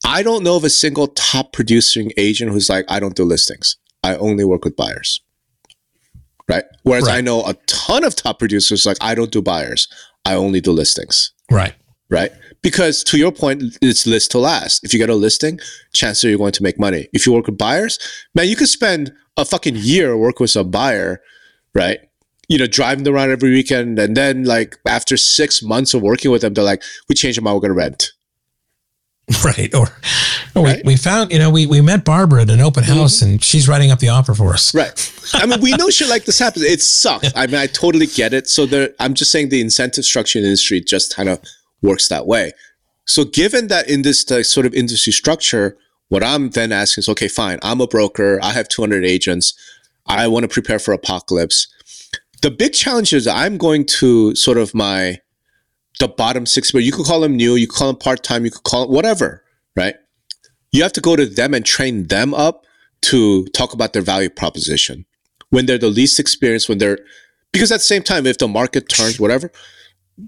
I don't know of a single top producing agent who's like I don't do listings. I only work with buyers. Right. Whereas I know a ton of top producers like I don't do buyers. I only do listings. right. Right. Because to your point, it's list to last. If you get a listing, chances are you're going to make money. If you work with buyers, man, you could spend a fucking year working with a buyer, right? You know, driving around every weekend. And then, like, after six months of working with them, they're like, we changed our mind, we're going to rent. Right. Or, or Right. We, we found, you know, we, we met Barbara at an open house and she's writing up the offer for us. Right. I mean, we know shit like this happens. It sucks. I mean, I totally get it. So there, I'm just saying the incentive structure in the industry just kind of works that way. So given that in this uh, sort of industry structure, what I'm then asking is, okay, fine, I'm a broker. I have 200 agents. I want to prepare for apocalypse. The big challenge is I'm going to sort of my, the bottom six, but you could call them new, you could call them part-time, you could call it whatever, right? You have to go to them and train them up to talk about their value proposition when they're the least experienced, when they're, because at the same time, if the market turns, whatever,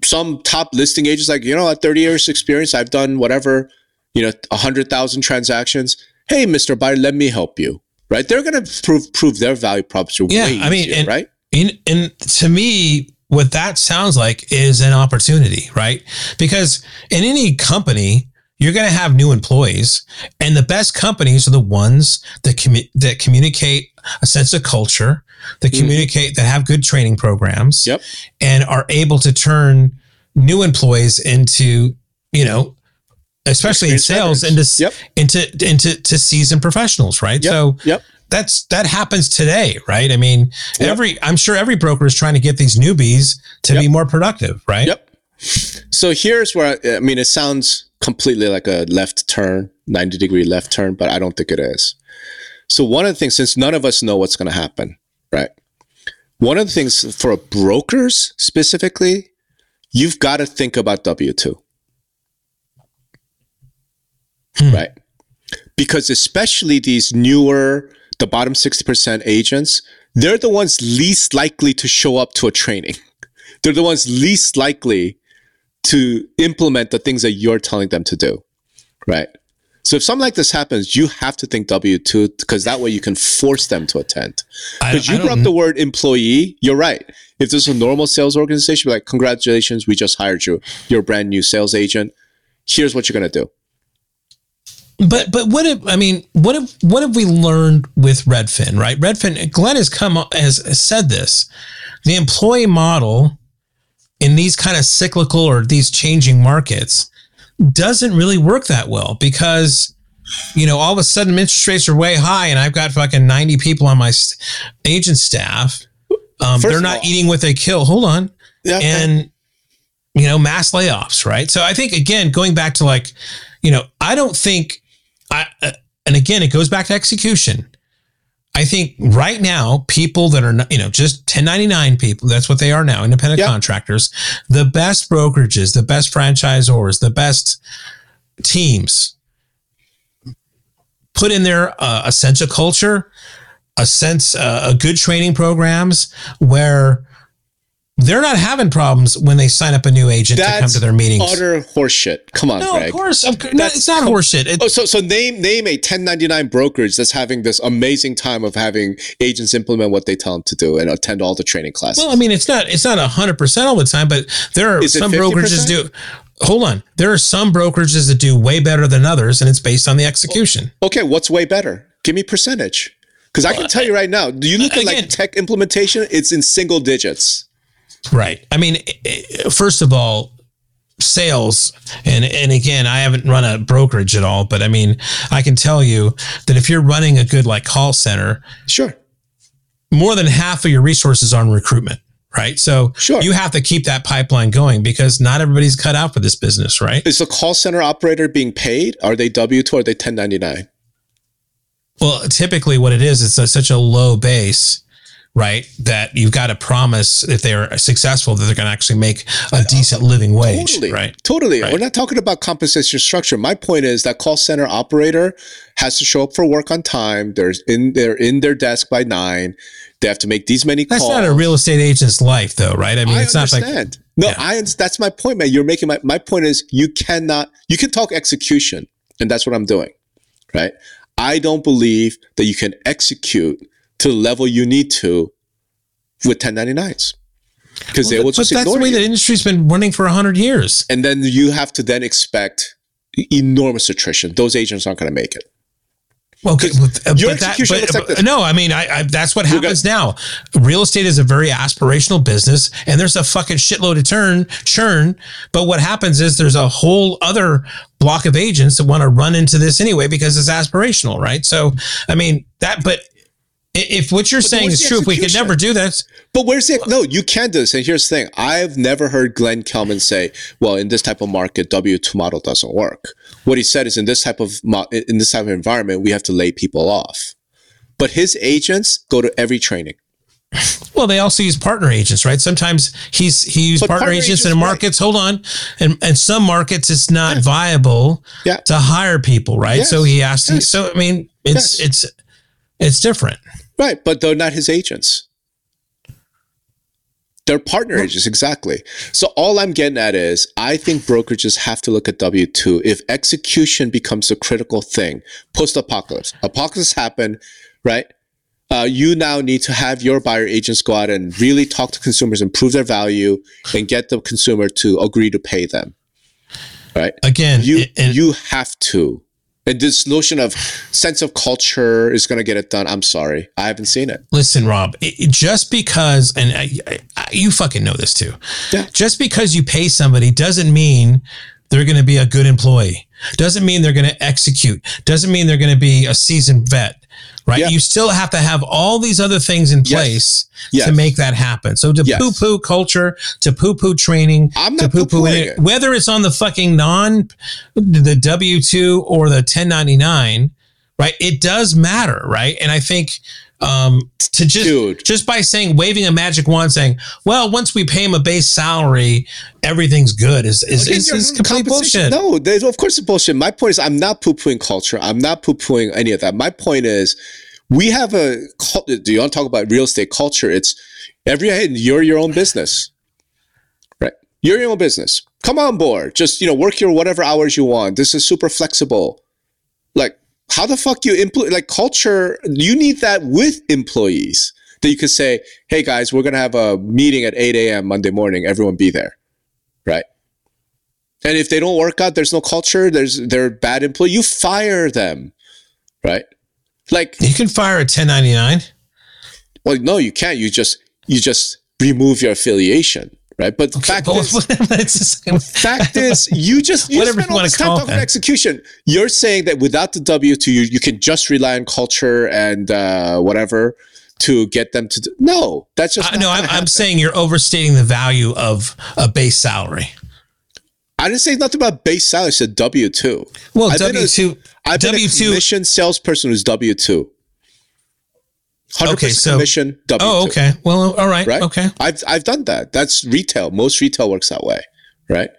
some top listing agents like, you know, at 30 years experience, I've done whatever, you know, 100,000 transactions. Hey, Mr. Buyer, let me help you. Right? They're going to prove prove their value proposition. Yeah, I mean, easier, and- right? And, and to me, what that sounds like is an opportunity, right? Because in any company, you're going to have new employees, and the best companies are the ones that commu- that communicate a sense of culture, that Mhm. communicate that have good training programs, Yep. and are able to turn new employees into, you know, especially in sales, into. Yep. into into to seasoned professionals, right? Yep. So Yep. that's that happens today, right? I mean, Yep. every I'm sure every broker is trying to get these newbies to be more productive, right? Yep. So here's where I, I mean, it sounds completely like a left turn, 90 degree left turn, but I don't think it is. So one of the things, since none of us know what's going to happen, right? One of the things for brokers specifically, you've got to think about W 2. Hmm. Right. Because especially these newer, the bottom 60% agents, they're the ones least likely to show up to a training. They're the ones least likely to implement the things that you're telling them to do. Right. So if something like this happens, you have to think W 2 because that way you can force them to attend. Because you brought up the word employee, you're right. If this is a normal sales organization, like, congratulations, we just hired you. You're a brand new sales agent. Here's what you're going to do. But but what if I mean what if what have we learned with Redfin, right? Redfin, Glenn has come has said this. The employee model in these kind of cyclical or these changing markets doesn't really work that well because you know all of a sudden interest rates are way high and I've got fucking 90 people on my agent staff. Um, they're not all- eating what they kill. Hold on Yeah. and you know mass layoffs right so i think again going back to like you know i don't think i uh, and again it goes back to execution i think right now people that are you know just 1099 people that's what they are now independent Yeah. contractors the best brokerages the best franchisors the best teams put in there uh, a sense of culture a sense uh, a good training programs where they're not having problems when they sign up a new agent to come to their meetings. utter horseshit. Come on, no, Greg. of course, of, no, it's not com- horseshit. It, Oh, so so name name a 1099 brokerage that's having this amazing time of having agents implement what they tell them to do and attend all the training classes. well, I mean, it's not it's not hundred percent all the time, but there are some 50%? brokerages do. Hold on, there are some brokerages that do way better than others, and it's based on the execution. Oh, okay, what's way better? Give me percentage. Because I can tell you right now, do you look at again- like tech implementation? It's in single digits. Right. I mean, i- i- first of all, sales and and again, I haven't run a brokerage at all, but I mean, I can tell you that if you're running a good like call center, Sure. more than half of your resources are on recruitment, right? So Sure. you have to keep that pipeline going because not everybody's cut out for this business, right? Is the call center operator being paid? Are they W two? Or are they 1099? Well, typically what it is, it's a, such a low base, right? That you've got to promise if they're successful that they're going to actually make a decent living wage, Totally. right? Totally. Right. We're not talking about compensation structure. My point is that call center operator has to show up for work on time. There's in they're in their desk by nine. They have to make these many That's calls. That's not a real estate agent's life, though, right? I mean, I it's not like no, Yeah. I. That's my point, man. You're making my my point is you cannot you can talk execution, and that's what I'm doing, right? I don't believe that you can execute to the level you need to with 1099s because they will just but that's the way you. the industry's been running for hundred years. and then you have to then expect enormous attrition. Those agents aren't going to make it. Okay, 'Cause but, uh, your but that, but, like but- this. no, I mean, I, I that's what happens now. Real estate is a very aspirational business, and there's a fucking shitload of turn churn. But what happens is there's a whole other block of agents that want to run into this anyway because it's aspirational, right? So, I mean that, but If what you're saying is true, if we could never do this. But where's the no? You can do this, and here's the thing: I've never heard Glenn Kelman say, "Well, in this type of market, W two model doesn't work." What he said is, in this type of in this type of environment, we have to lay people off. But his agents go to every training. Well, they also use partner agents, right? Sometimes he's he used partner, partner, agents, in markets. Right. Hold on, and and some markets it's not yeah. viable yeah. to hire people, right? Yes. So he asked. Yes. So I mean, it's yes. it's it's different, right? But they're not his agents. They're partner well, agents, exactly. So all I'm getting at is, I think brokerages have to look at W two if execution becomes a critical thing post apocalypse. Apocalypse happened, right? uh, you now need to have your buyer agents go out and really talk to consumers and prove their value and get the consumer to agree to pay them. Right. Again, you and, you have to. And this notion of sense of culture is going to get it done. I'm sorry, I haven't seen it. Listen, Rob, it, just because, and I, I, you fucking know this too. Yeah. Just because you pay somebody doesn't mean they're going to be a good employee. Doesn't mean they're going to execute. Doesn't mean they're going to be a seasoned vet right? Yep. You still have to have all these other things in place yes. Yes. to make that happen. So to yes. poo poo culture, to poo poo training, I'm to poo poo it, whether it's on the fucking non, the W 2 or the 1099, right? It does matter, right? And I think um, to just Dude. just by saying waving a magic wand, saying, "Well, once we pay him a base salary, everything's good," is is, Again, is, is complete bullshit. No, of course it's bullshit. My point is, I'm not poo pooing culture. I'm not poo pooing any of that. My point is, we have a. Do you want to talk about real estate culture? It's every head. you're your own business, right? You're your own business. Come on board. Just you know, work your whatever hours you want. This is super flexible. Like how the fuck you implement like culture? You need that with employees that you could say, "Hey guys, we're gonna have a meeting at 8 a.m. Monday morning. Everyone be there," right? And if they don't work out, there's no culture. There's they're bad employee. You fire them, right? Like you can fire a 1099. Well, no, you can't. You just you just remove your affiliation right? But okay, fact, is, fact is, you just you whatever spend all this time talking execution. You're saying that without the W two, you, you can just rely on culture and uh, whatever to get them to. Do, no, that's just uh, no. I'm, I'm saying you're overstating the value of a base salary. I didn't say nothing about base salary. I said W two. Well, W two. I've W two commission salesperson who's W two. 100% okay, so, commission W2. Oh, okay. Well, all right. Right? Okay. I've I've done that. That's retail. Most retail works that way, right?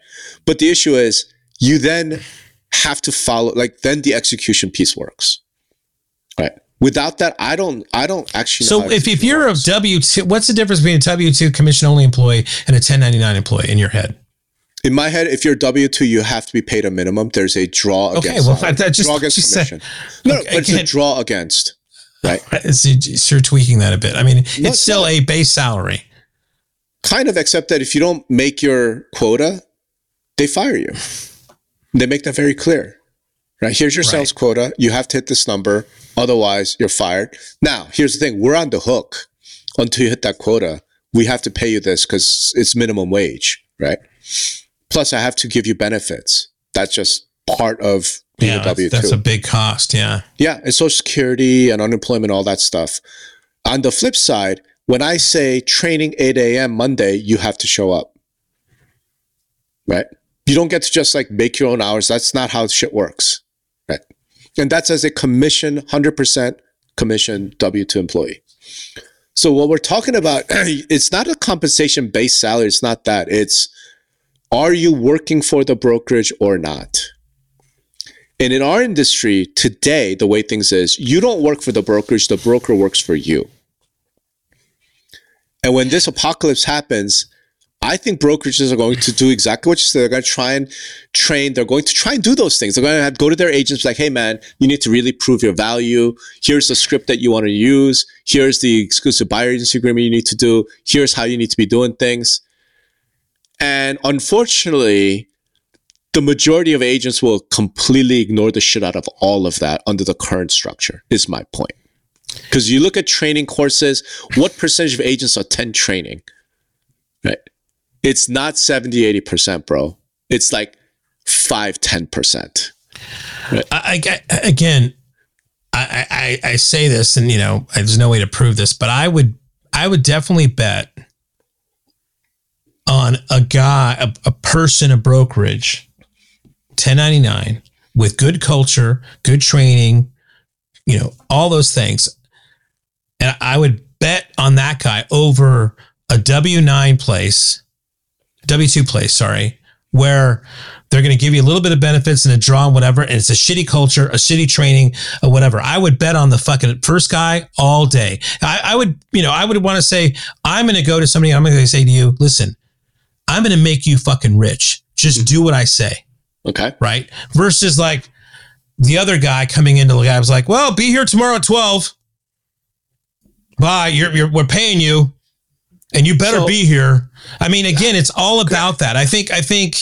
But the issue is you then have to follow like then the execution piece works. Right? Without that, I don't I don't actually So if, if you're works. a W two what's the difference between a W two commission only employee and a ten ninety nine employee in your head? In my head, if you're W two, you have to be paid a minimum. There's a draw against. Okay, well, that, that just draw against commission. Said, no, okay, but it's a draw against right? Uh, so you're tweaking that a bit. I mean, no, it's still a base salary. Kind of, except that if you don't make your quota, they fire you. They make that very clear. Right? Here's your right. sales quota. You have to hit this number. Otherwise, you're fired. Now, here's the thing we're on the hook until you hit that quota. We have to pay you this because it's minimum wage, right? Plus, I have to give you benefits. That's just part of yeah, W two. That's a big cost. Yeah. Yeah, and Social Security and unemployment, all that stuff. On the flip side, when I say training 8 a.m. Monday, you have to show up. Right? You don't get to just like make your own hours. That's not how shit works. Right? And that's as a commission, 100% commission W 2 employee. So what we're talking about, it's not a compensation based salary. It's not that. It's are you working for the brokerage or not? And in our industry today, the way things is, you don't work for the brokerage, the broker works for you. And when this apocalypse happens, I think brokerages are going to do exactly what you said. They're going to try and train. They're going to try and do those things. They're going to have, go to their agents like, hey, man, you need to really prove your value. Here's the script that you want to use. Here's the exclusive buyer agency agreement you need to do. Here's how you need to be doing things. And unfortunately, the majority of agents will completely ignore the shit out of all of that under the current structure, is my point. Because you look at training courses, what percentage of agents attend training? Right? It's not 70, 80%, bro. It's like 5, 10%. Right? I, I, again, I, I, I say this, and you know, there's no way to prove this, but I would, I would definitely bet on a guy, a, a person, a brokerage, 1099 with good culture, good training, you know, all those things. And I would bet on that guy over a W 9 place, W 2 place, sorry, where they're going to give you a little bit of benefits and a draw and whatever. And it's a shitty culture, a shitty training, or whatever. I would bet on the fucking first guy all day. I, I would, you know, I would want to say, I'm going to go to somebody, I'm going to say to you, listen, I'm going to make you fucking rich. Just do what I say. Okay. Right. Versus like the other guy coming into the guy was like, well, be here tomorrow at 12. Bye. You're, you're we're paying you and you better So- be here. I mean, again, it's all about that. I think, I think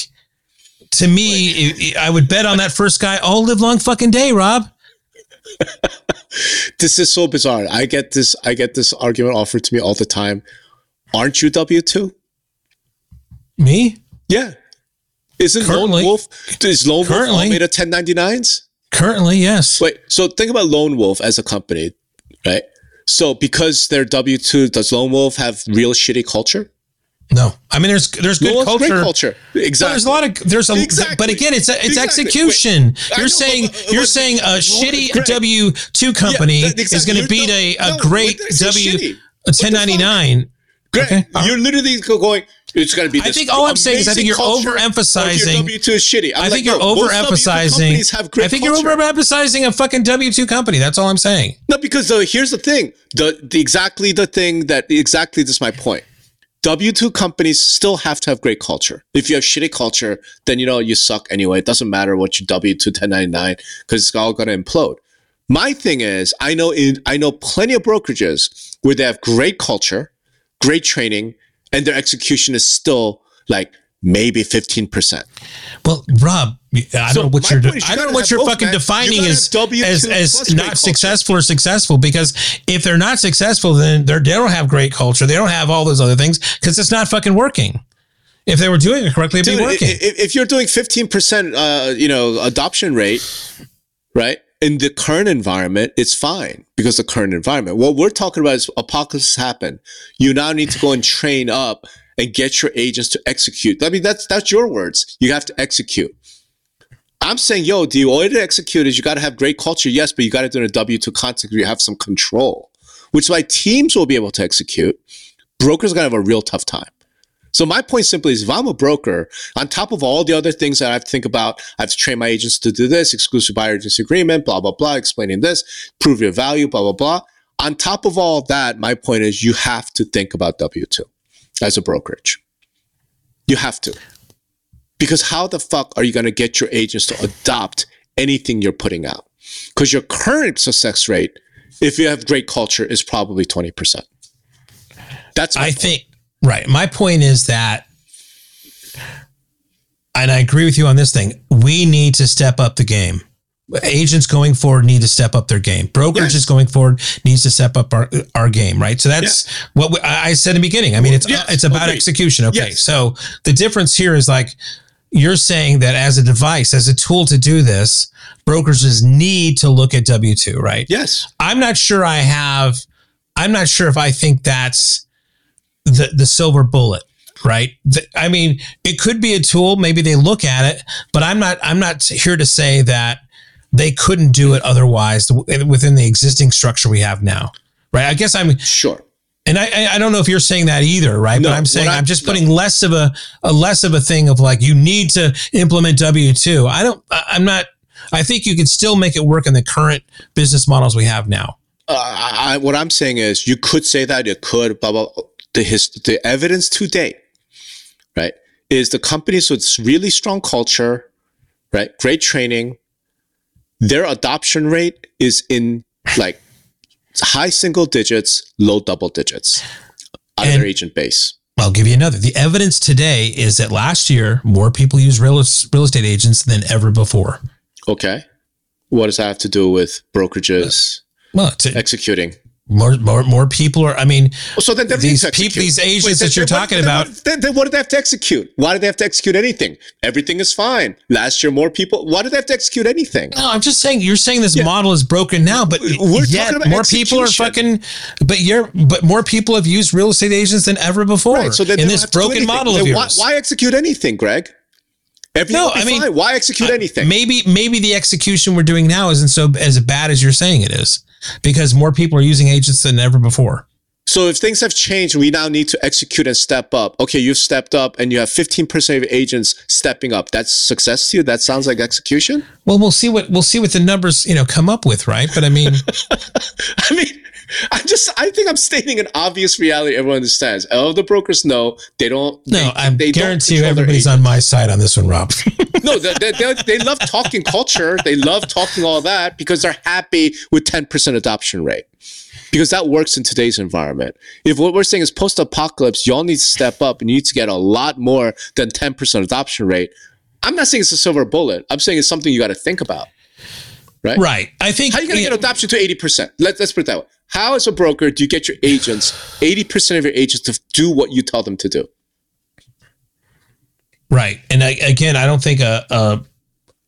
to me, it- I would bet on that first guy all live long fucking day, Rob. This is so bizarre. I get this. I get this argument offered to me all the time. Aren't you W two? Me? Yeah. Isn't Currently. Lone Wolf is Lone Wolf all Currently. made of 1099s? Currently, yes. Wait, so think about Lone Wolf as a company, right? So because they're W two, does Lone Wolf have real shitty culture? No. I mean, there's, there's good Wolf's culture. great culture. Exactly. there's a lot of there's a Exactly. but again it's it's Exactly. execution. Wait, you're know, saying but- you're but- saying a shitty W two company is exactly. going to beat a, no- a no, great what did I say W a 1099. Greg, Okay. you're literally going. It's going to be. I think all I'm saying is I think you're overemphasizing- W two is shitty. I'm I think like, you're no, most W2 overemphasizing. I think culture. you're overemphasizing a fucking W two company. That's all I'm saying. No, because the, here's the thing. The, the exactly the thing that exactly this is my point. W two companies still have to have great culture. If you have shitty culture, then you know you suck anyway. It doesn't matter what you W two 1099 because it's all gonna implode. My thing is, I know in I know plenty of brokerages where they have great culture, great training, and their execution is still like maybe fifteen percent. Well, Rob, I don't know what you're. point you I don't know what you're both, fucking man. Defining as W2 as as not successful or successful. Because if they're not successful, then they're, they don't have great culture. They don't have all those other things because it's not fucking working. If they were doing it correctly, it'd Dude, be working. i- if you're doing 15%, uh, you know, adoption rate, right? In the current environment, it's fine because the current environment. What we're talking about is apocalypse happen. You now need to go and train up and get your agents to execute. I mean, that's that's your words. You have to execute. I'm saying, yo, the way to execute is you got to have great culture, yes, but you got to do in a W two context you have some control, which why teams will be able to execute. Brokers are gonna have a real tough time. So my point simply is if I'm a broker, on top of all the other things that I have to think about, I have to train my agents to do this, exclusive buyer agency agreement, blah, blah, blah, explaining this, prove your value, blah, blah, blah. On top of all that, my point is you have to think about W2 as a brokerage. You have to. Because how the fuck are you going to get your agents to adopt anything you're putting out? Because your current success rate, if you have great culture, is probably 20%. That's I point. think right. My point is that, and I agree with you on this thing. We need to step up the game. Agents going forward need to step up their game. Brokerages Yes. going forward needs to step up our our game. Right. So that's what we, I said in the beginning. I mean, it's Yes. it's about Agreed. execution. Okay. Yes. So the difference here is like you're saying that as a device, as a tool to do this, brokerages need to look at W two. Right. Yes. I'm not sure I have. I'm not sure if I think that's the the silver bullet. Right. I mean, it could be a tool. Maybe they look at it, but I'm not. I'm not here to say that they couldn't do it otherwise within the existing structure we have now. Right. I guess I'm, Sure. and I I- don't know if you're saying that either. Right. No, but I'm saying what I- I'm just no. putting less of a a less of a thing of like you need to implement W two. I don't. I'm not. I think you can still make it work in the current business models we have now. uh, I, I- what I'm saying is you could say that it could, blah, blah. The, his, the evidence to date, right, is the companies with really strong culture, right, great training, their adoption rate is in like high single digits, low double digits out of And- their agent base. I'll give you another. The evidence today is that last year more people used real, real estate agents than ever before. Okay. What does that have to do with brokerages Well, to, executing? More more more people are. I mean, so then these people, these agents Wait, that you're then, talking then, about. Then, then, what did they have to execute? Why did they have to execute anything? Everything is fine. Last year, more people. Why did they have to execute anything? No, I'm just saying. You're saying this yeah. model is broken now, but We're yet more execution. people are fucking. But you're but more people have used real estate agents than ever before. Right, so in this broken model of yours. Why, why execute anything, Greg? Everything no, I mean, fine. why execute anything? Maybe maybe the execution we're doing now isn't so as bad as you're saying it is because more people are using agents than ever before. So if things have changed, we now need to execute and step up. Okay, you've stepped up and you have 15% of agents stepping up. That's success to you? That sounds like execution? Well, we'll see what we'll see what the numbers, you know, come up with, right? But I mean I mean I just I think I'm stating an obvious reality everyone understands. All the brokers know they don't No, they, I guarantee you everybody's on my side on this one, Rob. no, they, they, they love talking culture. They love talking all that because they're happy with 10% adoption rate because that works in today's environment. If what we're saying is post apocalypse, y'all need to step up and you need to get a lot more than 10% adoption rate. I'm not saying it's a silver bullet. I'm saying it's something you got to think about. Right? Right. I think how are you going to get adoption to 80%? Let, let's put it that way. How, as a broker, do you get your agents, 80% of your agents, to do what you tell them to do? Right. And I, again, I don't think a, a,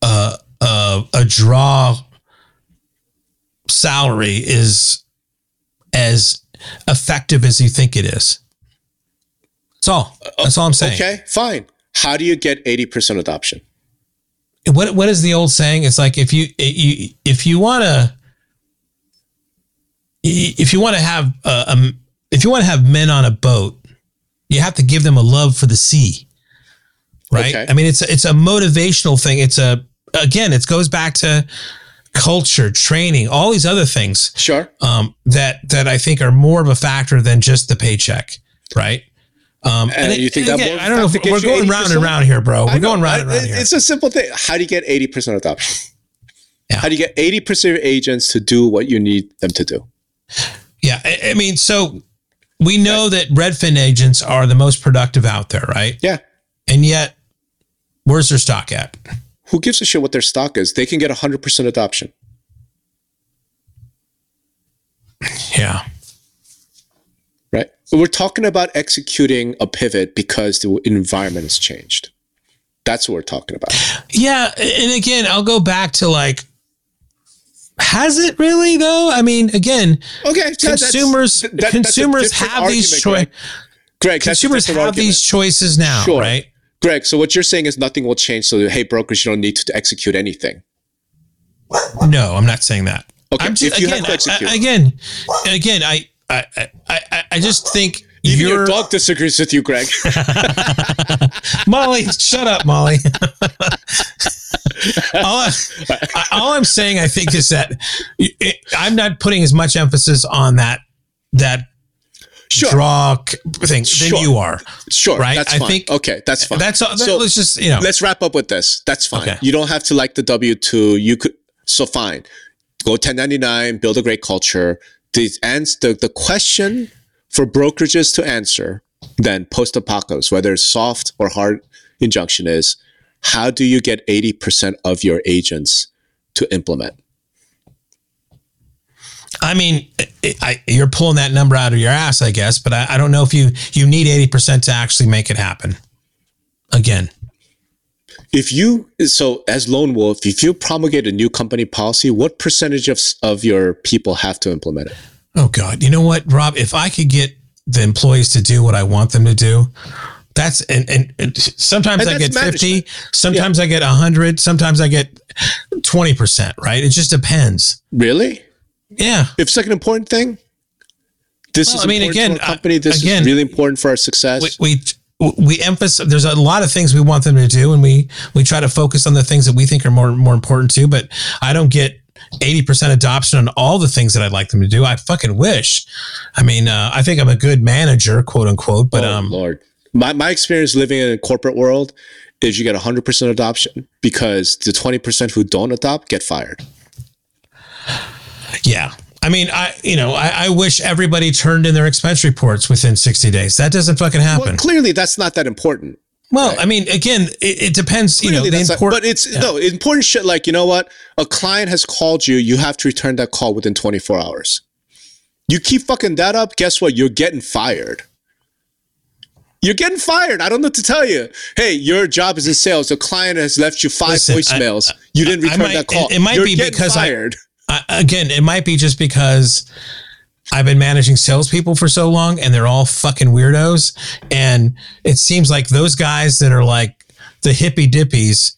a, a, a draw salary is as effective as you think it is. That's all. Uh, That's all I'm saying. Okay, fine. How do you get 80% adoption? What what is the old saying? It's like if you you if you want to if you want to have uh, um if you want to have men on a boat, you have to give them a love for the sea. Right? Okay. I mean it's a, it's a motivational thing. It's a again, it goes back to culture, training, all these other things. Sure. Um, that that I think are more of a factor than just the paycheck, right? Um, and, and you think and again, that I don't know. If we're going round and round here, bro. We're going round and round here. It's a simple thing. How do you get eighty percent adoption? Yeah. How do you get eighty percent of agents to do what you need them to do? Yeah, I, I mean, so we know that Redfin agents are the most productive out there, right? Yeah. And yet, where's their stock at? Who gives a shit what their stock is? They can get 100% adoption. Yeah. We're talking about executing a pivot because the environment has changed. That's what we're talking about. Yeah. And again, I'll go back to like, has it really though? I mean, again, okay, consumers that, consumers have these choices. Greg, consumers have argument. these choices now, sure. right? Greg, so what you're saying is nothing will change. So, hey, brokers, you don't need to execute anything. No, I'm not saying that. Okay, I'm just, if you again, have to execute. I, again, again, I, I, I, I just think even your dog disagrees with you, Greg. Molly, shut up, Molly. all, I, I'm saying, I think, is that it, I'm not putting as much emphasis on that that sure. draw thing sure. than you are. Sure, right? That's I fine. think okay, that's fine. That's all. So let's just you know. Let's wrap up with this. That's fine. Okay. You don't have to like the W two. You could so fine. Go 1099, build a great culture. The answer, the, the question for brokerages to answer then post apocalypse, whether it's soft or hard injunction, is how do you get 80% of your agents to implement? I mean, I, you're pulling that number out of your ass, I guess, but I, I don't know if you you need eighty percent to actually make it happen. Again, if you so as lone wolf, if you promulgate a new company policy, what percentage of of your people have to implement it? Oh God, you know what, Rob? If I could get the employees to do what I want them to do, that's and and, and sometimes and I get management. fifty, sometimes yeah. I get hundred, sometimes I get twenty percent. Right? It just depends. Really? Yeah. If it's like an important thing, this well, is I mean, again, company. This again, is really important for our success. We, we we emphasize there's a lot of things we want them to do and we we try to focus on the things that we think are more more important too but i don't get 80% adoption on all the things that i'd like them to do. I fucking wish. I mean uh, i think i'm a good manager quote unquote but oh, um lord. My, my experience living in a corporate world is you get 100% adoption because the 20% who don't adopt get fired. Yeah. I mean, I you know, I, I, wish everybody turned in their expense reports within 60 days. That doesn't fucking happen. Well, clearly that's not that important. Well, right? I mean, again, it, it depends. Clearly you know, import- not, but it's yeah. no important shit. Like you know what, a client has called you, you have to return that call within 24 hours. You keep fucking that up, guess what? You're getting fired. You're getting fired. I don't know what to tell you. Hey, your job is in sales. The client has left you five Listen, I- voicemails. you didn't return might- that call. it- it might You're be getting because I- fired. I, again, it might be just because I've been managing salespeople for so long and they're all fucking weirdos. And it seems like those guys that are like the hippy dippies,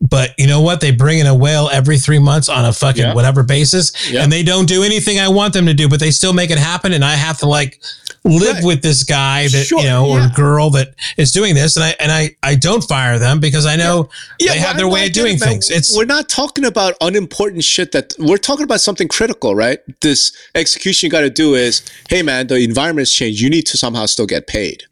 but you know what? They bring in a whale every three months on a fucking Yeah. whatever basis Yeah. and they don't do anything I want them to do, but they still make it happen. And I have to like live Right. with this guy that, Sure, you know, or girl that is doing this. And I, and I, I don't fire them because I know they have their I'm way of doing things. It's, we're not talking about unimportant shit that we're talking about something critical, right? This execution you got to do is, hey man, the environment has changed. You need to somehow still get paid.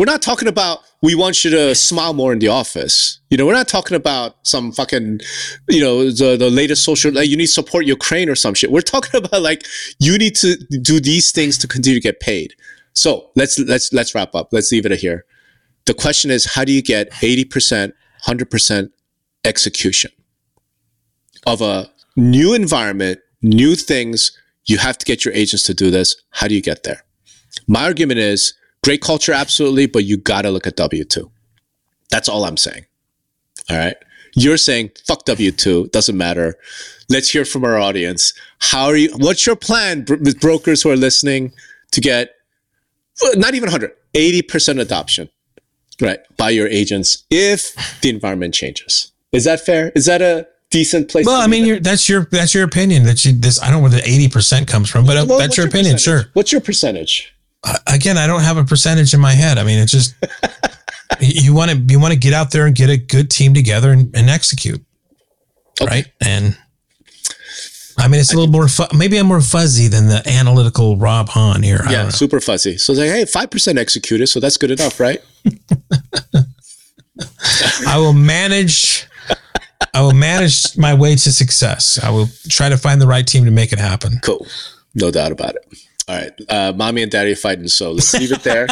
We're not talking about we want you to smile more in the office. You know, we're not talking about some fucking, you know, the, the latest social, like you need to support Ukraine or some shit. We're talking about like you need to do these things to continue to get paid. So let's let's let's wrap up. Let's leave it here. The question is, how do you get 80%, 100% execution of a new environment, new things? You have to get your agents to do this. How do you get there? My argument is great culture, absolutely, but you got to look at W 2. That's all I'm saying. All right. You're saying, fuck W 2, doesn't matter. Let's hear from our audience. How are you? What's your plan, bro- with brokers who are listening, to get not even 100, 80% adoption, right, by your agents if the environment changes? Is that fair? Is that a decent place? Well, I mean, you're, that's your that's your opinion. That you this I don't know where the eighty percent comes from, but Well, that's your opinion. percentage? Sure. What's your percentage? Again, I don't have a percentage in my head. I mean, it's just you want to you want to get out there and get a good team together and, and execute, Okay. right? And I mean, it's a little more fu- maybe I'm more fuzzy than the analytical Rob Hahn here. I Yeah, super fuzzy. So it's like, hey, 5% executed, so that's good enough, right? I will manage. I will manage my way to success. I will try to find the right team to make it happen. Cool. No doubt about it. All right. Uh, mommy and daddy fighting, so let's leave it there.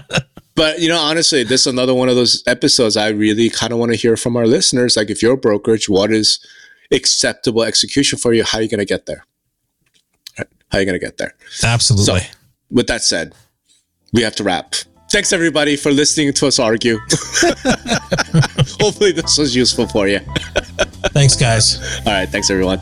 but, you know, honestly, this is another one of those episodes I really kind of want to hear from our listeners. Like, if you're a brokerage, what is acceptable execution for you? How are you going to get there? Right. How are you going to get there? Absolutely. So, with that said, we have to wrap. Thanks, everybody, for listening to us argue. Hopefully, this was useful for you. Thanks, guys. All right. Thanks, everyone.